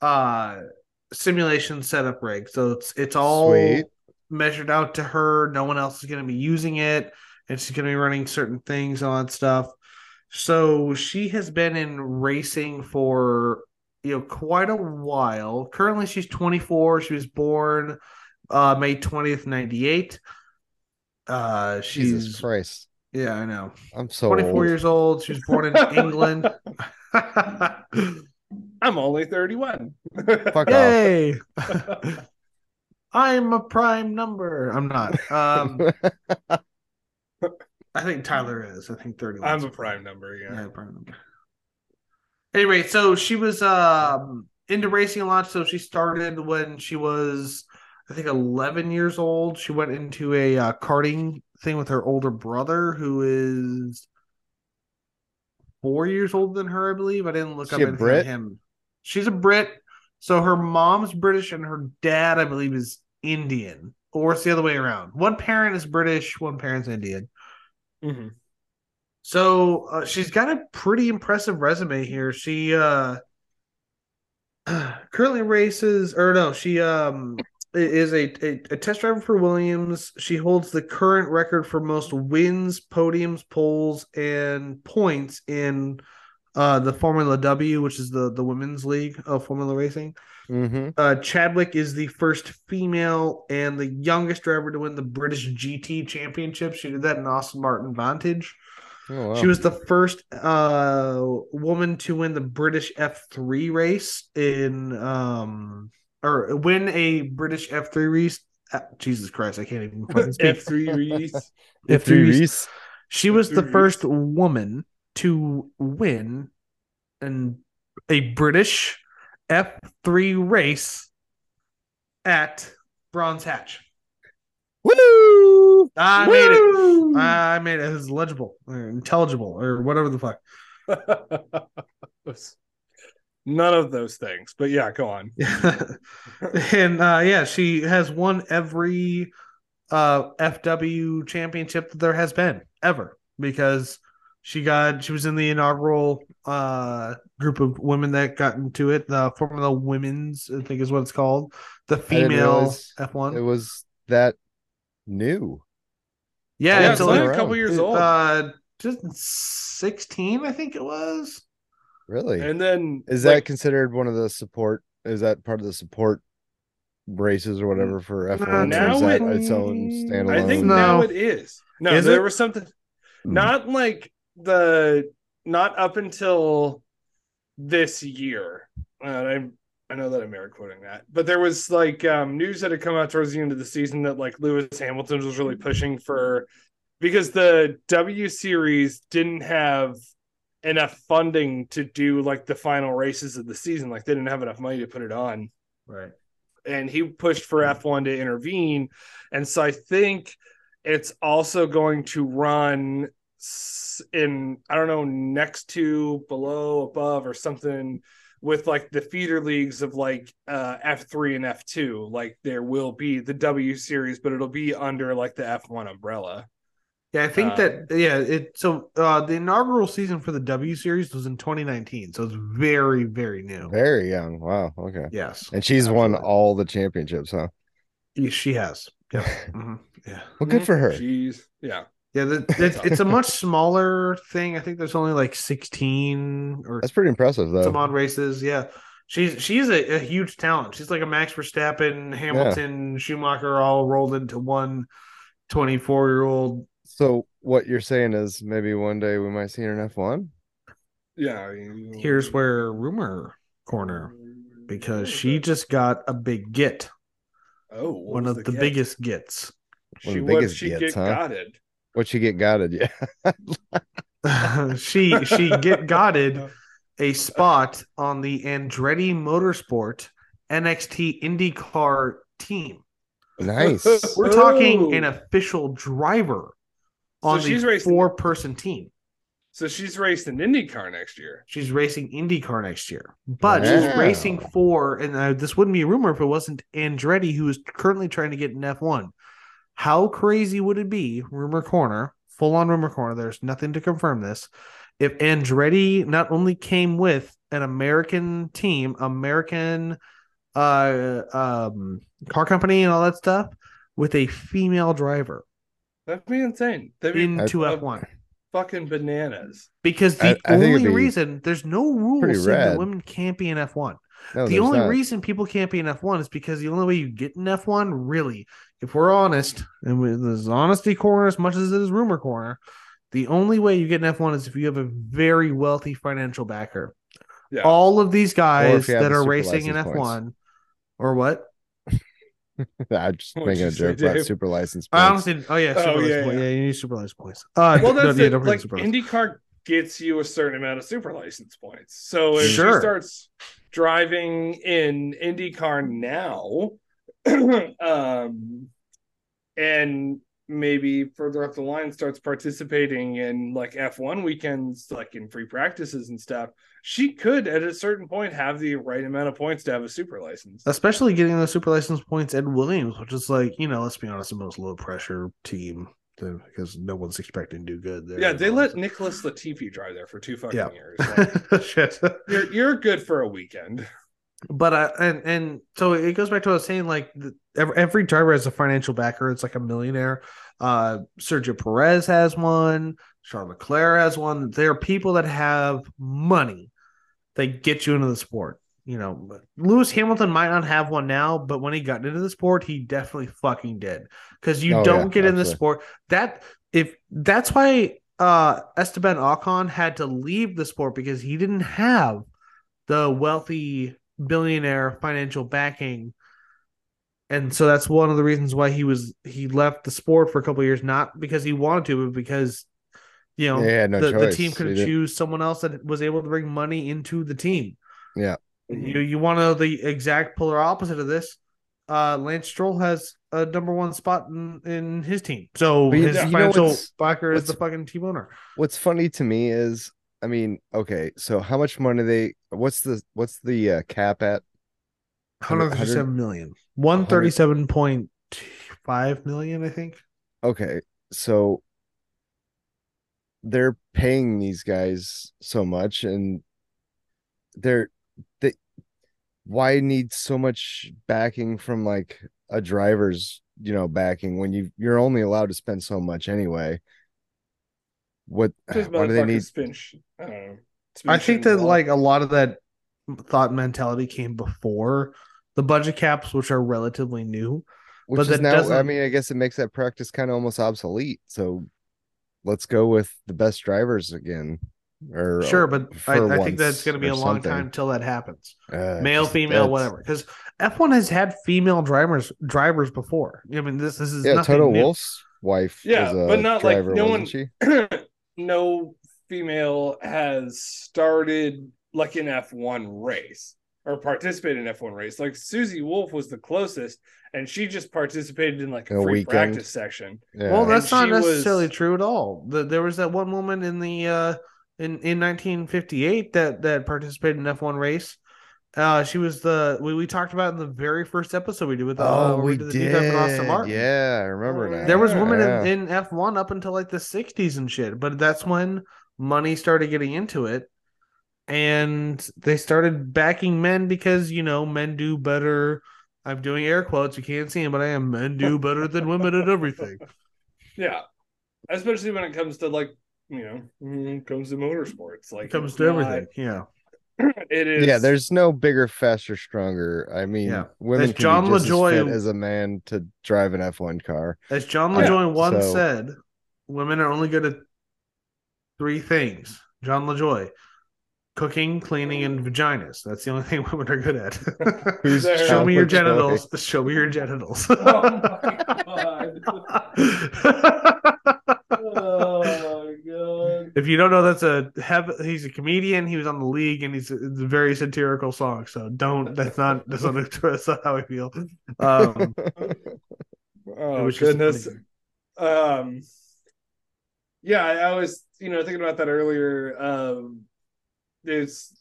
uh, simulation setup rig. So it's it's all Sweet. measured out to her. No one else is going to be using it, and she's going to be running certain things on stuff. So she has been in racing for you know quite a while. Currently, she's 24. She was born uh, May 20th, 98. Uh, Jesus she's Christ. yeah, I know. I'm so 24 old. years old. She was born in England. I'm only 31. Fuck off. I'm a prime number. I'm not. Um, I think Tyler is. I think 31. I'm a prime number, yeah. Yeah, prime number. Anyway, so she was um into racing a lot. So she started when she was, I think, 11 years old. She went into a uh, karting thing with her older brother, who is four years older than her, I believe. I didn't look She up a anything Brit? him. She's a Brit. So her mom's British and her dad, I believe, is Indian, or it's the other way around. One parent is British, one parent's Indian. Mhm. So uh, she's got a pretty impressive resume here. She uh currently races or no, she um is a, a, a test driver for Williams. She holds the current record for most wins, podiums, poles, and points in uh the Formula W, which is the the women's league of Formula Racing. hmm Uh, Chadwick is the first female and the youngest driver to win the British GT Championship. She did that in Aston Martin Vantage. Oh, wow. She was the first uh, woman to win the British F3 race in um or win a British F3 race. uh, Jesus Christ, I can't even fucking speak. F3 Reese. F3 race. She was the F3 first woman to win an a British F3 race at Brands Hatch. Woo! I made it. Woo! I made it. It was legible or intelligible or whatever the fuck. None of those things, but yeah, go on. and uh, yeah, she has won every uh, FW championship that there has been ever because she got she was in the inaugural uh, group of women that got into it. The Formula Women's, I think, is what it's called. The didn't female F one. It was that new. Yeah, Yeah, it's it's a only li- a couple years old. Uh, just sixteen, I think it was. Really? and then Is that considered one of the support? Is that part of the support races or whatever for F1? or now is that it- its own standalone? I think No. now it is. No, Is there it? was something Hmm. not like the not up until this year. Uh, I I know that I'm air quoting that, but there was like um, news that had come out towards the end of the season that like Lewis Hamilton was really pushing for because the W series didn't have enough funding to do like the final races of the season. Like they didn't have enough money to put it on Right. and he pushed for F1 to intervene. And so I think it's also going to run in, I don't know, next to, below, above, or something with like the feeder leagues of like uh, F3 and F2. Like there will be the W series, but it'll be under like the F1 umbrella. Yeah, I think Um, that yeah, it so uh the inaugural season for the W series was in 2019, so it's very very new. Very young. Wow. Okay. Yes. And she's won all the championships, huh? Yeah, She has. Mhm. Yeah. Well, good for her. She's yeah. Yeah, the, it's, it's a much smaller thing. I think there's only like 16 or That's pretty impressive, though. some though. odd races. Yeah. She's she's a, a huge talent. She's like a Max Verstappen, Hamilton, Schumacher all rolled into one 24 year old. So, what you're saying is maybe one day we might see her in F1? Yeah. you- Here's where rumor corner because she just got a big get, oh what one was of the, get? biggest gets. One She of the biggest she gets, get huh? gotted. What she get gotted? Yeah. she she get gotted a spot on the Andretti Motorsport NXT IndyCar team. nice. We're talking an official driver So on she's the racing- four person team. So she's racing an IndyCar next year. She's racing IndyCar next year, but she's racing for, and uh, this wouldn't be a rumor if it wasn't Andretti, who is currently trying to get an F1. How crazy would it be, rumor corner, full on rumor corner? There's nothing to confirm this. If Andretti not only came with an American team, American uh um car company and all that stuff, with a female driver That'd be insane. That'd be into uh, F1. fucking bananas. Because the I- I only be reason there's no rule pretty saying that women can't be in F1. No, the only not. reason people can't be in F1 is because the only way you get in F1, really, if we're honest, and we, this is honesty corner as much as it is rumor corner, the only way you get in F1 is if you have a very wealthy financial backer. Yeah. All of these guys that the are racing in F1, points. or what? I'm just What'd making you a say, joke about Dave? super license. I honestly, oh yeah, Oh, super yeah, license yeah. yeah, you need super license points. Uh, Well, no, that's yeah, it. don't forget Like. IndyCar gets you a certain amount of super license points. So if Sure. she starts driving in IndyCar now, um, and maybe further up the line starts participating in like F1 weekends, like in free practices and stuff, she could at a certain point have the right amount of points to have a super license. especially getting the super license points at Williams, which is like, you know, let's be honest, the most low pressure team to, because no one's expecting to do good there. Yeah, they let Nicholas Latifi drive there for two fucking Yeah. years. Like, shit. you're you're good for a weekend. But uh, and and so it goes back to what I was saying. Like the, every, every driver has a financial backer. It's like a millionaire. Uh, Sergio Perez has one. Charles Leclerc has one. There are people that have money that get you into the sport. You know, Lewis Hamilton might not have one now, but when he got into the sport, he definitely fucking did. Because you Oh, don't get in the sport. That if that's why uh Esteban Ocon had to leave the sport because he didn't have the wealthy billionaire financial backing and so that's one of the reasons why he was he left the sport for a couple of years not because he wanted to but because you know Yeah, no the, the team could choose someone else that was able to bring money into the team Yeah. You you want to know the exact polar opposite of this uh lance stroll has a number one spot in, in his team so But his you know financial backer is the fucking team owner What's funny to me is, I mean, okay, so how much money they? What's the what's the uh, cap at? 137 million 137.5 million i think Okay, so they're paying these guys so much, and they're they. Why need so much backing from like a driver's, you know, backing when you you're only allowed to spend so much anyway? What? Just Why do they need? spin? sh- I don't know. I think that wall. like a lot of that thought mentality came before the budget caps, which are relatively new. Which But is that now, I doesn't- i mean, I guess it makes that practice kind of almost obsolete. So let's go with the best drivers again. Or Sure, but I, I think that's going to be a long something. time till that happens. uh, Male, female, whatever. Because F1 has had female drivers drivers before. I mean, this this is Yeah, Toto new. Wolff's wife. Yeah, was a but not like no wasn't one- she? no female has started like an F1 race or participated in F1 race. Like Susie Wolff was the closest, and she just participated in like a, A free weekend. practice section. Yeah. Well, that's And not she was- necessarily true at all. The, there was that one woman in the uh, in in 1958 that that participated in F1 race. Uh, she was the we, we talked about in the very first episode we did with uh, oh, where we did the did. deep dive on Aston Martin. Yeah, I remember that. There was women Yeah. in, in F1 up until like the 60s and shit, but that's when money started getting into it. And they started backing men because, you know, men do better I'm doing air quotes. You can't see them, but I am men do better than women at everything. Yeah, especially when it comes to like you know mm, comes to motorsports. Like It comes to not- everything. Yeah. It is. Yeah, there's no bigger, faster, stronger. I mean, Yeah. women As can Jon be just Lajoie- as fit as a man to drive an F1 car. As Jon Yeah, Lajoie once so- said, women are only good at three things. Jon Lajoie. Cooking, cleaning, and vaginas. That's the only thing women are good at. Who's There. Show me your Lajoie? genitals. Show me your genitals. Oh my god. god. If you don't know, that's a have. He's a comedian. He was on the league, and he's it's a very satirical song. So don't. That's not. That's not, that's not how I feel. Um, Oh goodness. Um. Yeah, I, I was you know thinking about that earlier. Um, there's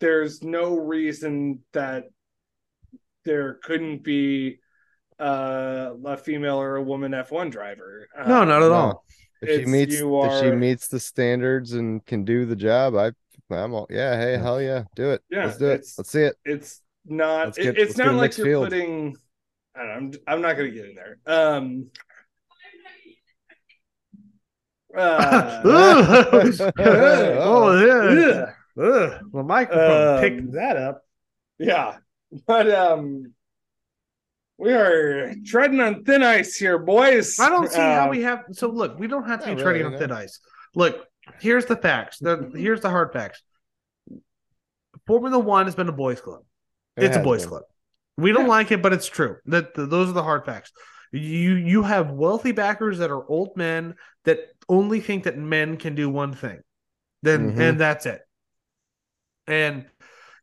there's no reason that there couldn't be uh, a female or a woman F1 driver. no, Um, not at no. all. If she meets you if she meets the standards and can do the job, I I'm all yeah, hey, hell yeah, do it. Yeah, Let's do it. Let's see it. it's not Let's it- it's not like you're field. putting I don't know, I'm, I'm not gonna get in there um uh, Ugh. oh yeah. ugh. Ugh. Well, microphone Um, picked that up. yeah but um we are treading on thin ice here boys I don't see how Um, we have. So look, we don't have to Not be treading really, on thin ice. Look, here's the facts. The, here's the hard facts. Formula One has been a boys' club. It it's a boys' been. club. We don't Yeah. like it, but it's true. That those are the hard facts. You you have wealthy backers that are old men that only think that men can do one thing, then Mhm. and that's it. And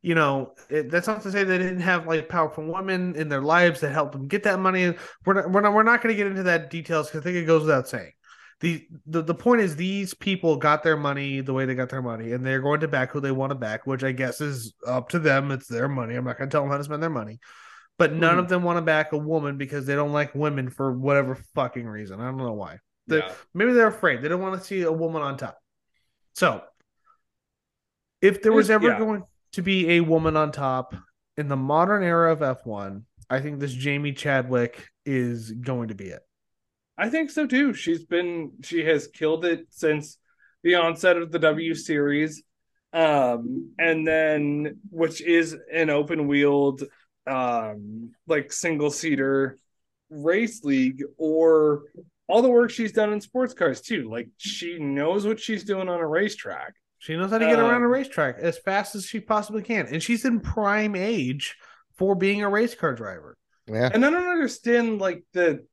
you know it, that's not to say they didn't have like powerful women in their lives that helped them get that money. We're not we're not, we're not going to get into that details because I think it goes without saying. The, the the point is these people got their money the way they got their money and they're going to back who they want to back which i guess is up to them it's their money i'm not going to tell them how to spend their money but none mm-hmm. of them want to back a woman because they don't like women for whatever fucking reason i don't know why They- yeah. maybe they're afraid they don't want to see a woman on top so if there was ever yeah. going to be a woman on top in the modern era of f1 i think this jamie chadwick is going to be it I think so too. She's been she has killed it since the onset of the W series. Um and then which is an open wheeled um like single seater race league or all the work she's done in sports cars too. Like she knows what she's doing on a racetrack. She knows how to get around a Um, racetrack as fast as she possibly can. And she's in prime age for being a race car driver. Yeah. And I don't understand like the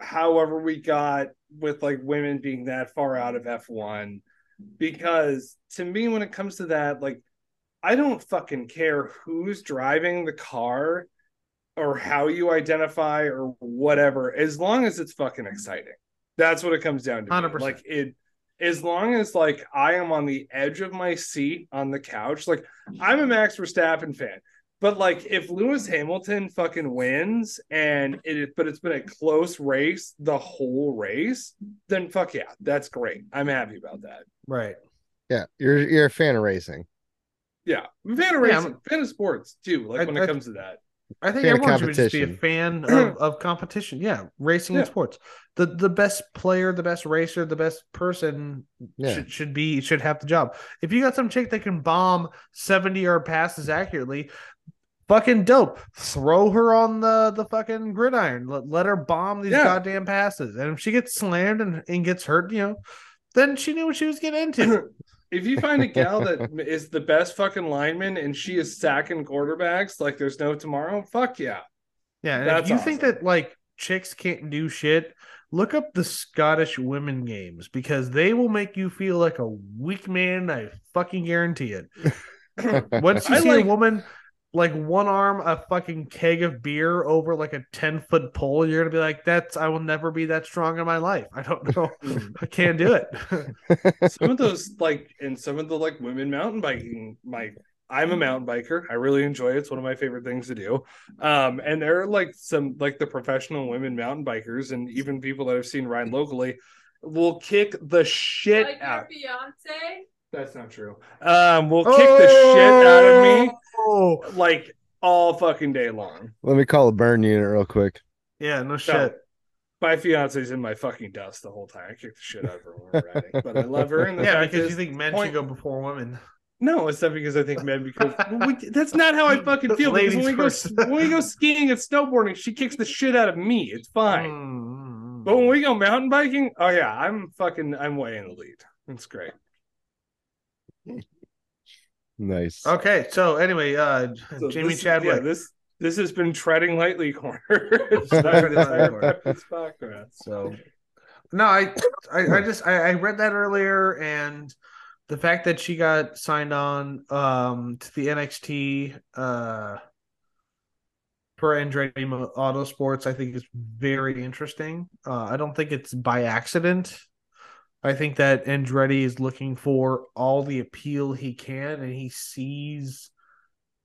however we got with like women being that far out of F1 because to me when it comes to that like I don't fucking care who's driving the car or how you identify or whatever as long as it's fucking exciting. That's what it comes down to. 100%. Like it as long as like I am on the edge of my seat on the couch like I'm a Max Verstappen fan. But like if Lewis Hamilton fucking wins and it is but it's been a close race the whole race, then fuck yeah, that's great. I'm happy about that. Right. Yeah. You're you're a fan of racing. Yeah. I'm a fan of Yeah, racing, fan of sports too, like I- when I- it comes to that. I think Fan everyone should just be a fan of, of competition. Yeah. Racing and sports. The the best player, the best racer, the best person Yeah. should, should be should have the job. If you got some chick that can bomb 70 yard passes accurately, fucking dope. Throw her on the the fucking gridiron. Let, let her bomb these Yeah. goddamn passes. And if she gets slammed and, and gets hurt, you know, then she knew what she was getting into. if you find a gal that is the best fucking lineman and she is sacking quarterbacks like there's no tomorrow, fuck yeah. Yeah, and That's if you think that like chicks can't do shit, look up the Scottish women games because they will make you feel like a weak man. I fucking guarantee it. Once you I see like- a woman like one arm a fucking keg of beer over like a 10 foot pole, you're gonna be like, That's I will never be that strong in my life. I don't know. I can't do it. some of those like and some of the like women mountain biking like i'm a mountain biker i really enjoy it it's one of my favorite things to do um and there are like some like the professional women mountain bikers and even people that i've seen ride locally will kick the shit like out your fiance. That's not true um will kick the shit out of me Oh, like all fucking day long. Let me call a burn unit real quick. Yeah, no shit. My fiance's in my fucking dust the whole time. I kick the shit out of her when we're riding, but I love her. And Yeah, because you think men point- should go before women. No, it's not because I think men because well, we, that's not how I fucking feel. Because when we go when we go skiing and snowboarding, she kicks the shit out of me. It's fine. Mm. But when we go mountain biking, oh yeah, I'm fucking I'm way in the lead. It's great. Nice. Okay, so anyway, uh So Jamie this- Chadwick. Yeah, this this has been treading lightly corner. Treading lightly corner. This. So no, I, I, I just I, I read that earlier, and the fact that she got signed on um to the NXT uh for Andretti Mo- Autosports, I think is very interesting. Uh, I don't think it's by accident. I think that Andretti is looking for all the appeal he can, and he sees,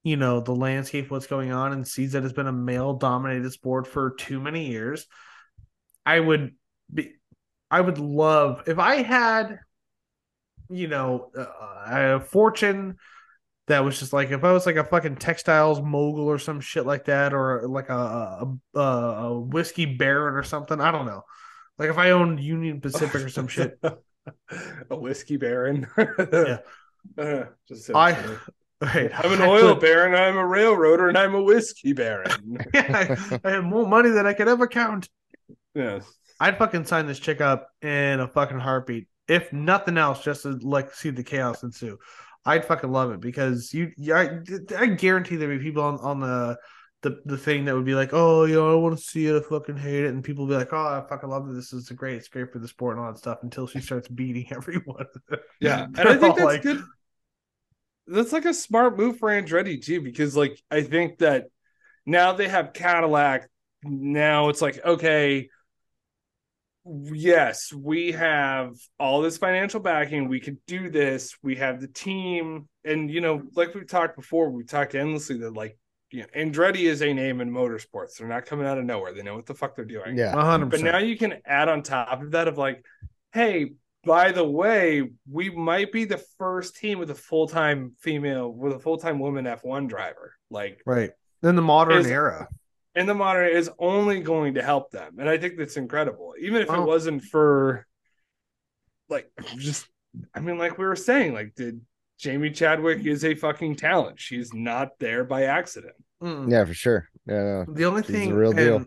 you know, the landscape, what's going on, and sees that it's been a male-dominated sport for too many years. I would be, I would love if I had, you know, uh, a fortune that was just like if I was like a fucking textiles mogul or some shit like that, or like a a, a, a whiskey baron or something. I don't know. Like if I owned Union Pacific or some shit. a whiskey baron. Yeah. Uh, just I- silly. Right, I'm an oil could- baron. I'm a railroader, and I'm a whiskey baron. I, I have more money than I could ever count. yeah. I'd fucking sign this chick up in a fucking heartbeat. If nothing else, just to like see the chaos ensue. I'd fucking love it because you, yeah, I, I guarantee there'd be people on, on the, the the thing that would be like, oh, you know, I want to see it, I fucking hate it, and people be like, oh, I fucking love it. This is great. It's great for the sport and all that stuff. Until she starts beating everyone. Yeah, and I think that's like- good. That's like a smart move for Andretti too, because like I think that now they have Cadillac. Now it's like okay, yes, we have all this financial backing. We could do this. We have the team, and you know, like we've talked before, we've talked endlessly that like you know, Andretti is a name in motorsports. They're not coming out of nowhere. They know what the fuck they're doing. Yeah. hundred But now you can add on top of that of like, hey, by the way, we might be the first team with a full time female with a full time woman F1 driver. Like right in the modern Is- era. in the modern era is only going to help them. And I think that's incredible. Even if Oh. it wasn't for like just I mean, like we were saying, like did Jamie Chadwick is a fucking talent. She's not there by accident. Mm. Yeah, for sure. Yeah. The only thing, real deal.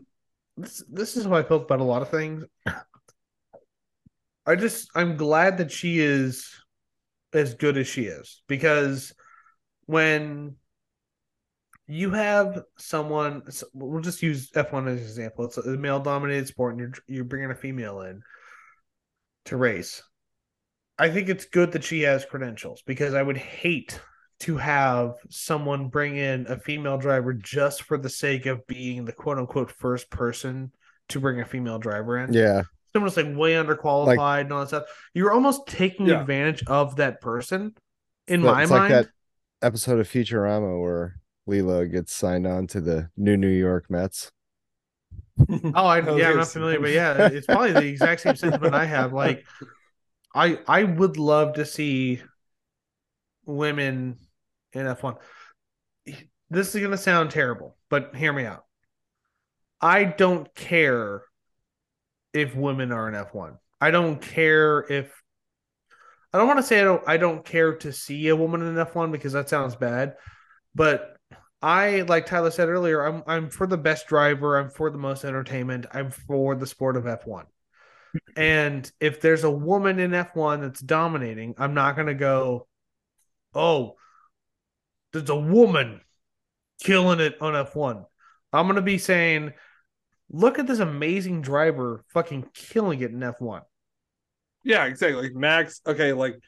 This this is how I felt about a lot of things. I just I'm glad that she is as good as she is because when you have someone, so we'll just use F1 as an example. It's a male dominated sport, and you're you're bringing a female in to race. I think it's good that she has credentials because I would hate to have someone bring in a female driver just for the sake of being the quote unquote first person to bring a female driver in. Yeah. Someone's like way underqualified and all that stuff. You're almost taking Yeah. advantage of that person. In But my it's mind, like that episode of Futurama where Leela gets signed on to the new New York Mets. Oh, I, yeah, I'm not familiar, but yeah, it's probably the exact same sentiment I have. Like, I I would love to see women in F1. This is gonna sound terrible, but hear me out. I don't care if women are in F1. I don't care if I don't want to say I don't I don't care to see a woman in F1 because that sounds bad, but I like Tyler said earlier, I'm I'm for the best driver, I'm for the most entertainment, I'm for the sport of F1. And if there's a woman in F1 that's dominating, I'm not going to go, "Oh, there's a woman killing it on F1." I'm going to be saying, "Look at this amazing driver fucking killing it in F1." Yeah, exactly. Like Max, okay, like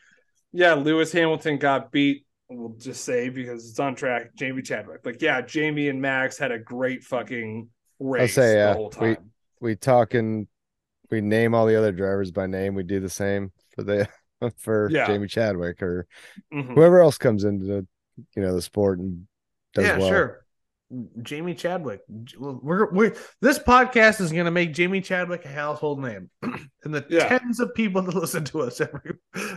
yeah, Lewis Hamilton got beat. We'll just say because it's on track. Jamie Chadwick, like yeah, Jamie and Max had a great fucking race I say, the yeah, whole we- time. We talk and we name all the other drivers by name. We do the same for the for Yeah. Jamie Chadwick or Mhm. whoever else comes into the you know the sport and does yeah, well. sure. Jamie Chadwick. We're, we're this podcast is going to make Jamie Chadwick a household name, and the Yeah. tens of people that listen to us every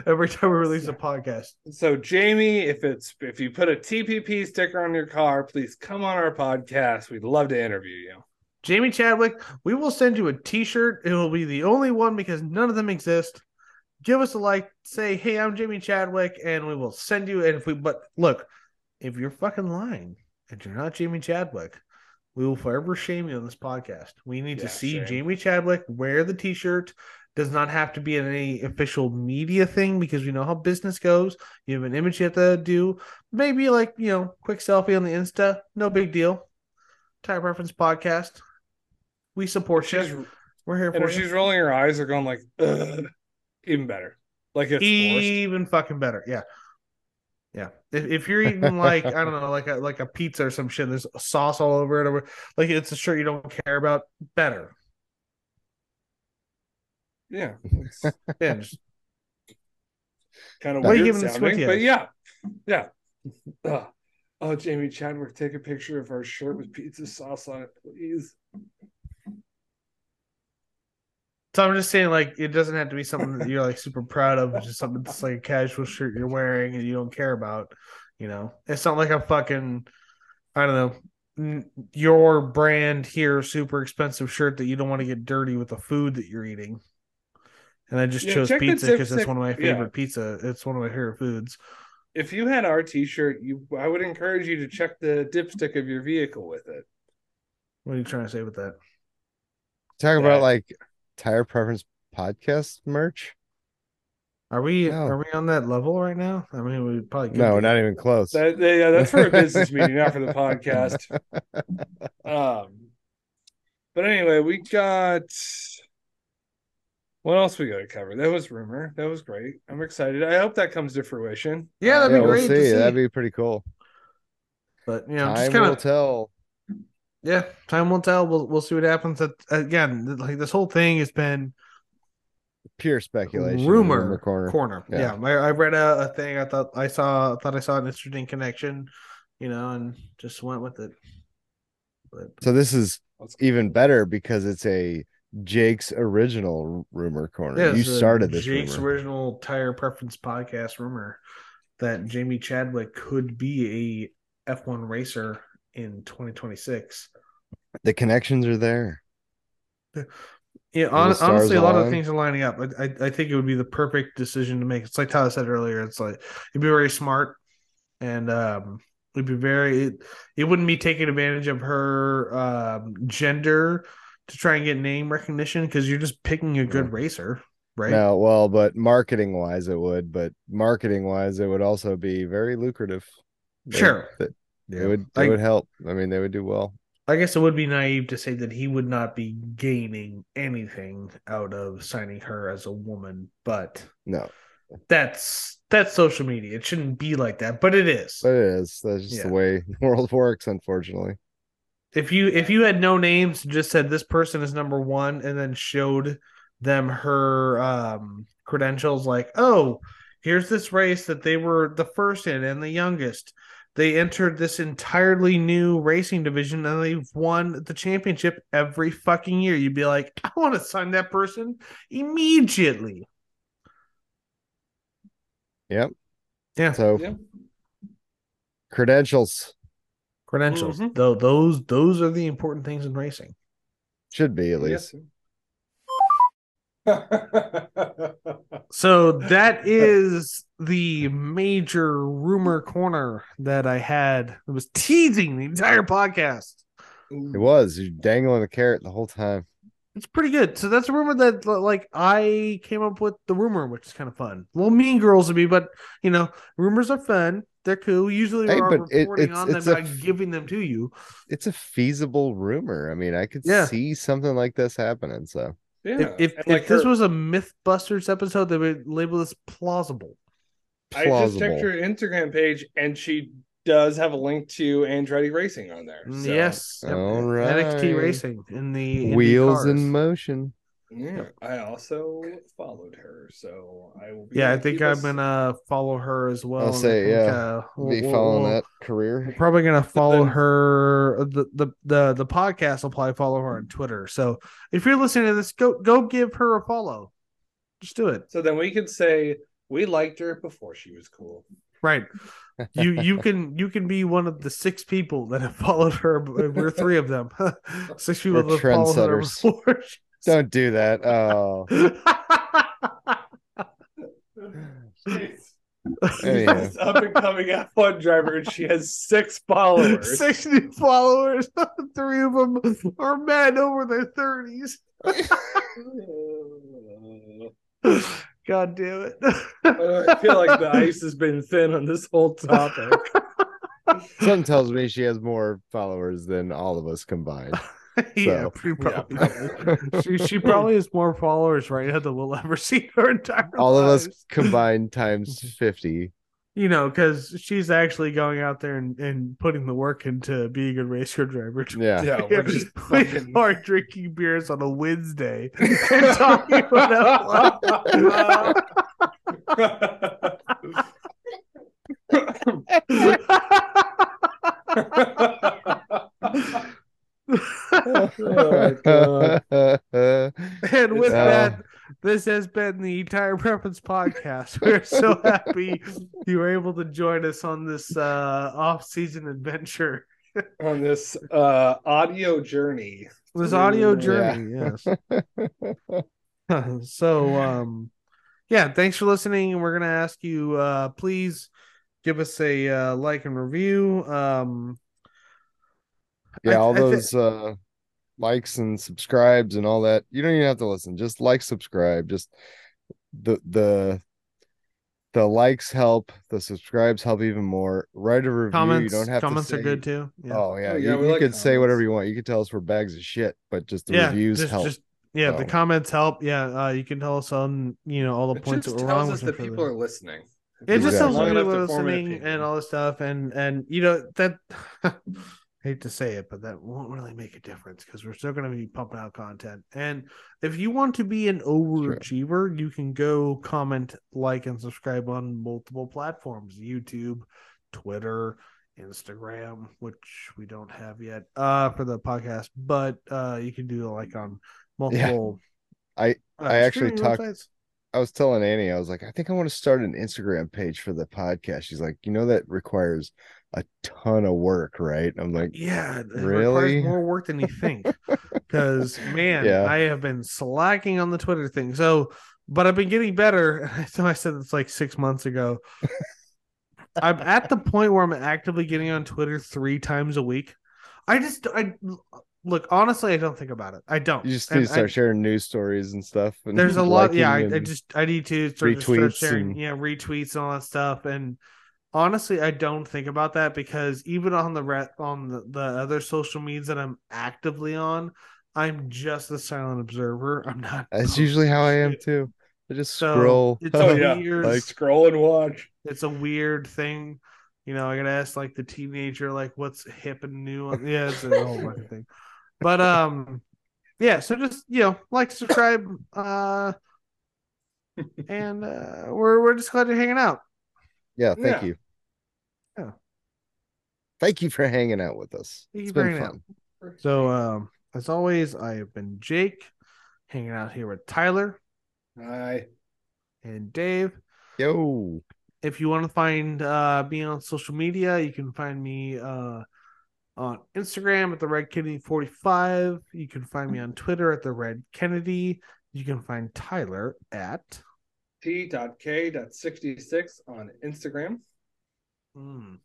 every time we release a podcast. So Jamie, if it's if you put a TPP sticker on your car, please come on our podcast. We'd love to interview you. Jamie Chadwick, we will send you a T-shirt. It will be the only one because none of them exist. Give us a like. Say, "Hey, I'm Jamie Chadwick," and we will send you. And if we, but look, if you're fucking lying and you're not Jamie Chadwick, we will forever shame you on this podcast. We need Yeah, to see shame. Jamie Chadwick wear the T-shirt. Does not have to be in any official media thing because we know how business goes. You have an image you have to do. Maybe like you know, quick selfie on the Insta. No big deal. Tire Preference Podcast. We support She's you. We're here and for if you. she's rolling her eyes, they're going like, Ugh, even better. Like it's forced. Even fucking better. Yeah. Yeah. If, if you're eating like I don't know, like a like a pizza or some shit, there's sauce all over it, or like it's a shirt you don't care about, better. Yeah, Yeah. just- kind of What weird sounding, but yeah, yeah. Ugh. Oh, Jamie Chadwick, take a picture of our shirt with pizza sauce on it, please. So I'm just saying, like, it doesn't have to be something that you're like super proud of. It's just something that's like a casual shirt you're wearing and you don't care about. You know, it's not like a fucking, I don't know, your brand here super expensive shirt that you don't want to get dirty with the food that you're eating. And I just Yeah, chose pizza because it's one of my yeah. favorite pizza. It's one of my favorite foods. If you had our T-shirt, you, I would encourage you to check the dipstick of your vehicle with it. What are you trying to say with that? Talk Yeah. about like tire preference podcast merch. Are we No. are we on that level right now? I mean, we probably could No, be. not even close. That, yeah, that's for a business meeting, not for the podcast. Um, but anyway, we got. What else we got to cover? That was rumor. That was great. I'm excited. I hope that comes to fruition. Yeah, that'd yeah, be we'll great to see. see. That'd be pretty cool. But you know, Time just kind will of tell. Yeah, time will tell. We'll we'll see what happens. At, again, like this whole thing has been Pure speculation. rumor, rumor corner. corner. Yeah. Yeah, I, I read a, a thing. I thought I saw. I thought I saw an interesting connection. You know, and just went with it. But So this is even better because it's a Jake's original rumor corner. yeah, you started this Jake's rumor. original tire preference podcast rumor that Jamie Chadwick could be a F1 racer in 2026. The connections are there. Yeah, honestly, a lot of things are lining up. I, I I think it would be the perfect decision to make. It's like Tyler said earlier. It's like it'd be very smart, and um, it'd be very. It, it wouldn't be taking advantage of her um, gender to try and get name recognition because you're just picking a good Yeah. racer, right? No, well, but marketing wise, it would. But marketing wise, it would also be very lucrative. Sure. Yeah. It would. It I, would help. I mean, they would do well. I guess it would be naive to say that he would not be gaining anything out of signing her as a woman, but No, that's that's social media. It shouldn't be like that, but it is. but it is. That's just Yeah. the way the world works, unfortunately. if you if you had no names, just said this person is number one, and then showed them her um credentials, like, oh, here's this race that they were the first in and the youngest. They entered this entirely new racing division and they've won the championship every fucking year. You'd be like, I want to sign that person immediately. Yep. Yeah. So Yeah. credentials Credentials. Mhm. Though those those are the important things in racing. should be at least. So that is the major rumor corner that I had. It was teasing the entire podcast. It was you dangling the carrot the whole time. It's pretty good. So that's a rumor that like I came up with the rumor, which is kind of fun. Well, mean girls to me, but you know, rumors are fun. They're cool. Usually Hey, we're but it- reporting it's- on them it's a by giving them to you. It's a feasible rumor. I mean, I could Yeah. see something like this happening. So yeah. If if, like, if this was a Mythbusters episode, they would label this plausible. I just checked her Instagram page, and she does have a link to Andretti Racing on there. So, yes. All NXT right. Racing in the in the wheels cars. in motion. Yeah, I also followed her, so I will. Be Yeah, I think I'm gonna follow her as well. I'll say, think, yeah, uh, Be we'll- following we'll- that We're career. probably gonna follow then- her. The, the the the podcast will probably follow her on Twitter. So if you're listening to this, go go give her a follow. Just do it. So then we can say we liked her before she was cool. Right. You you can you can be one of the six people that have followed her. We're three of them. six people We're that have followed her before. she- Don't do that. Oh, She's Anyhow. this up and coming F1 driver, and she has six followers. Six new followers. Three of them are men over their thirties. God damn it. Oh, I feel like the ice has been thin on this whole topic. something tells me she has more followers than all of us combined. yeah, So, pretty yeah. she, she probably has more followers right now than we'll ever see her entire All of us combined times 50. You know, because she's actually going out there and, and putting the work into being a race car driver. Yeah. Yeah, we're just we fucking- are drinking beers on a Wednesday and talking about Oh, God. And with Uh, that, this has been the entire Preference Podcast. We're so happy you were able to join us on this uh, off-season adventure, on this uh, audio journey. this audio Yeah. journey. Yes. so, um, yeah, thanks for listening. And we're gonna ask you, uh, please give us a uh, like and review. Um, yeah, I- all I thi- those uh likes and subscribes and all that. You don't even have to listen. Just like, subscribe. Just the the the likes help. The subscribes help even more. Write a review. comments, you don't have comments to are good too. Yeah. Oh yeah, Oh, yeah, you, we you like could say whatever you want. You could tell us we're bags of shit, but just the yeah, reviews just, help. just yeah, the comments help. Yeah, uh, you can tell us on you know all the It points just that were tells wrong. us that people are listening. It just tells Exactly. me Long people to form an listening and all this stuff, and and you know that hate to say it, but that won't really make a difference because we're still going to be pumping out content. And if you want to be an overachiever, you can go comment, like, and subscribe on multiple platforms: YouTube, Twitter, Instagram, which we don't have yet uh, for the podcast, but uh, you can do like on multiple. Yeah. I- uh, I actually talked- websites. I was telling Annie, I was like, I think I want to start an Instagram page for the podcast. She's like, you know, that requires a ton of work, right? I'm like, Yeah, Really? more work than you think. Because man, Yeah. I have been slacking on the Twitter thing. So, but I've been getting better. Thought I said this like six months ago. I'm at the point where I'm actively getting on Twitter three times a week. I just, I look honestly, I don't think about it. I don't. you just And need to start I- sharing news stories and stuff. And there's a lot. Yeah, I, I just I need to sort of start sharing, and- yeah, retweets and all that stuff. And honestly, I don't think about that because even on the re- on the, the other social medias that I'm actively on, I'm just a silent observer. I'm not. That's usually how I am too. I just So, scroll. it's Oh a yeah, weird- like scroll and watch. It's a weird thing. You know, I gotta ask like the teenager, like what's hip and new. Yeah, it's a whole fucking thing. But um, yeah. So just you know, like, subscribe, uh, and uh, we're we're just glad you're hanging out. yeah, thank Yeah. you. Yeah. Thank you for hanging out with us. Thank It's you been fun. out. So, um, as always, I have been Jake, hanging out here with Tyler Hi. and Dave. Yo. If you want to find uh, me on social media, you can find me uh, on Instagram at the Red Kennedy 45. You can find me on Twitter at the Red Kennedy. You can find Tyler at T.K.66 on Instagram. mm,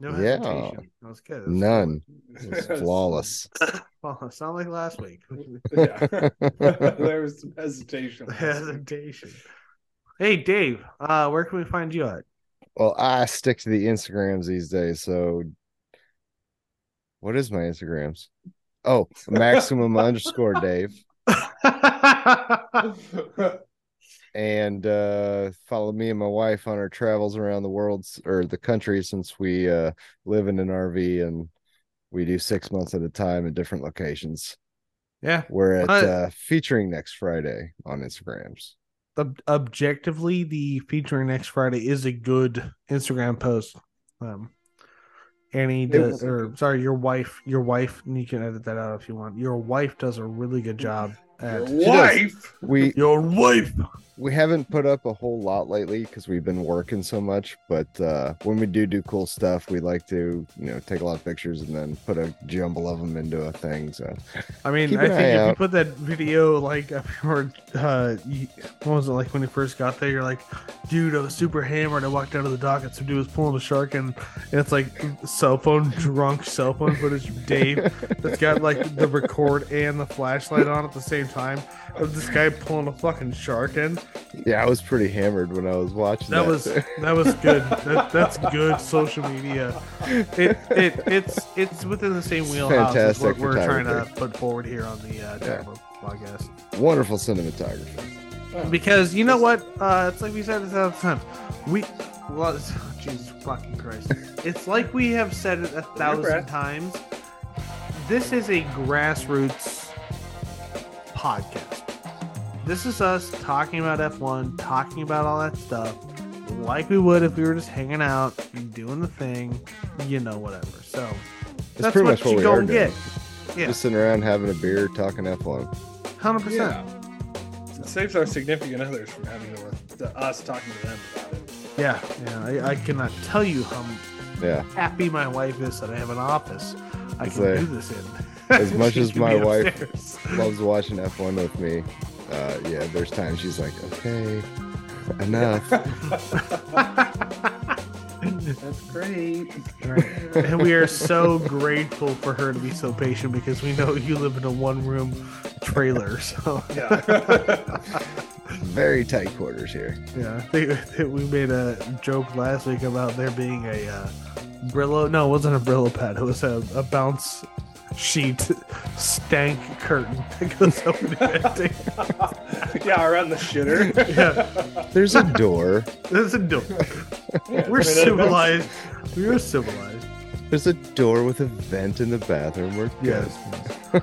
no Yeah. That was good. That was None. It was flawless. Well, it sounded like last week. yeah. there was some hesitation. hesitation. Hey, Dave, uh, where can we find you at? well, I stick to the Instagrams these days. So, what is my Instagrams? Oh, maximum underscore Dave. And uh follow me and my wife on our travels around the world or the country since we uh live in an RV and we do six months at a time at different locations. Yeah. We're at Uh, uh, featuring next Friday on Instagrams. Ob- objectively, the featuring next Friday is a good Instagram post. Um, Annie does, or sorry, your wife, your wife, and you can edit that out if you want. Your wife does a really good job at Your wife. We your wife. we haven't put up a whole lot lately because we've been working so much. But uh, when we do do cool stuff, we like to you know take a lot of pictures and then put a jumble of them into a thing. So I mean, I think eye if you put that video, like, I remember, uh, what was it like when you first got there? You're like, dude, I was super hammered. I walked out of the dock and some dude was pulling a shark, and, and it's like cell phone, drunk cell phone footage of Dave that's got like the record and the flashlight on at the same time of this guy pulling a fucking shark in. yeah, I was pretty hammered when I was watching. That That, was that was good. That, that's good social media. It it it's it's within the same wheelhouse as what we're trying to put forward here on the uh, Tavern podcast. wonderful cinematography. Because you know what? Uh, it's like we said this all the time. We, well, it's- Jesus fucking Christ! It's like we have said it a thousand times. This is a grassroots podcast. This is us talking about F1, talking about all that stuff, like we would if we were just hanging out, and doing the thing, you know, whatever. So That's that's pretty what much what you we go are and doing. get. Yeah, Just sitting around having a beer, talking F1. hundred percent. Yeah. It saves our significant others from having to, to us talking to them about it. Yeah, yeah. I, I cannot tell you how Yeah. happy my wife is that I have an office I can Say, do this in. As much as my wife. Loves watching F1 with me. Uh, yeah, there's times she's like, okay, enough. That's great. Right. and we are so grateful for her to be so patient because we know you live in a one room trailer. So Yeah. Very tight quarters here. yeah, I think we made a joke last week about there being a uh, Brillo. No, it wasn't a Brillo pad. It was a, a bounce sheet stank curtain that goes over the thing. yeah, around the shitter. Yeah, There's a door. there's a door. Yeah, We're I mean, civilized. We're civilized. There's a door with a vent in the bathroom. We're good. Yes. All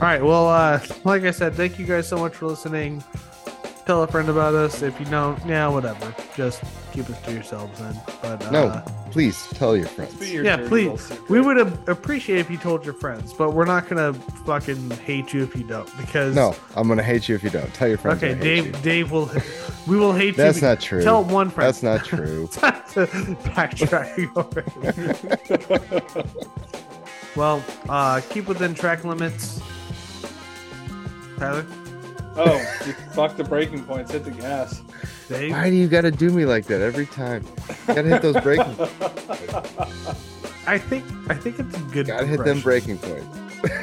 right. Well, uh, like I said, thank you guys so much for listening. Tell a friend about us. If you don't, yeah, whatever. Just keep it to yourselves then. But uh, No, please tell your friends. Your yeah, please. We would a- appreciate if you told your friends, but we're not gonna fucking hate you if you don't because No, I'm gonna hate you if you don't. Tell your friends. Okay, Dave. you. Dave will. We will hate That's you. That's not true. Tell one friend. That's not true. Backtracking already. well, uh, keep within track limits. Tyler, Oh, you fuck the braking points. Hit the gas. Dave. Why do you gotta do me like that every time? gotta hit those braking. I think I think it's a good. gotta hit them braking points.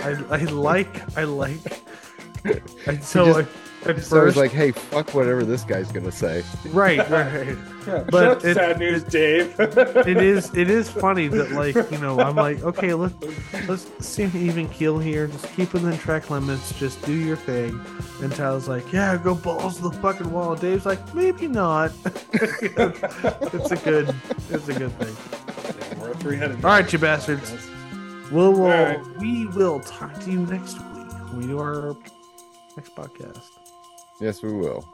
I, I like I like. I, so just- I, at So I was first, like, hey, fuck whatever this guy's gonna say. right, right. Yeah, But shut up, it- sad news, Dave. It is it is funny that like you know I'm like okay let's let's see an even keel here. Just keep within track limits. Just do your thing. And Tyler's like, yeah, go balls to the fucking wall. Dave's like, maybe not. it's a good it's a good thing. Yeah, we're three-headed. All right, you bastards. We'll, we'll All uh, right. we will talk to you next week when we do our next podcast. Yes, we will.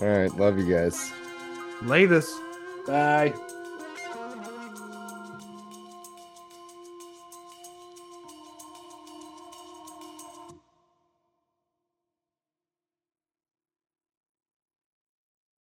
All right, love you guys. Latest. Bye.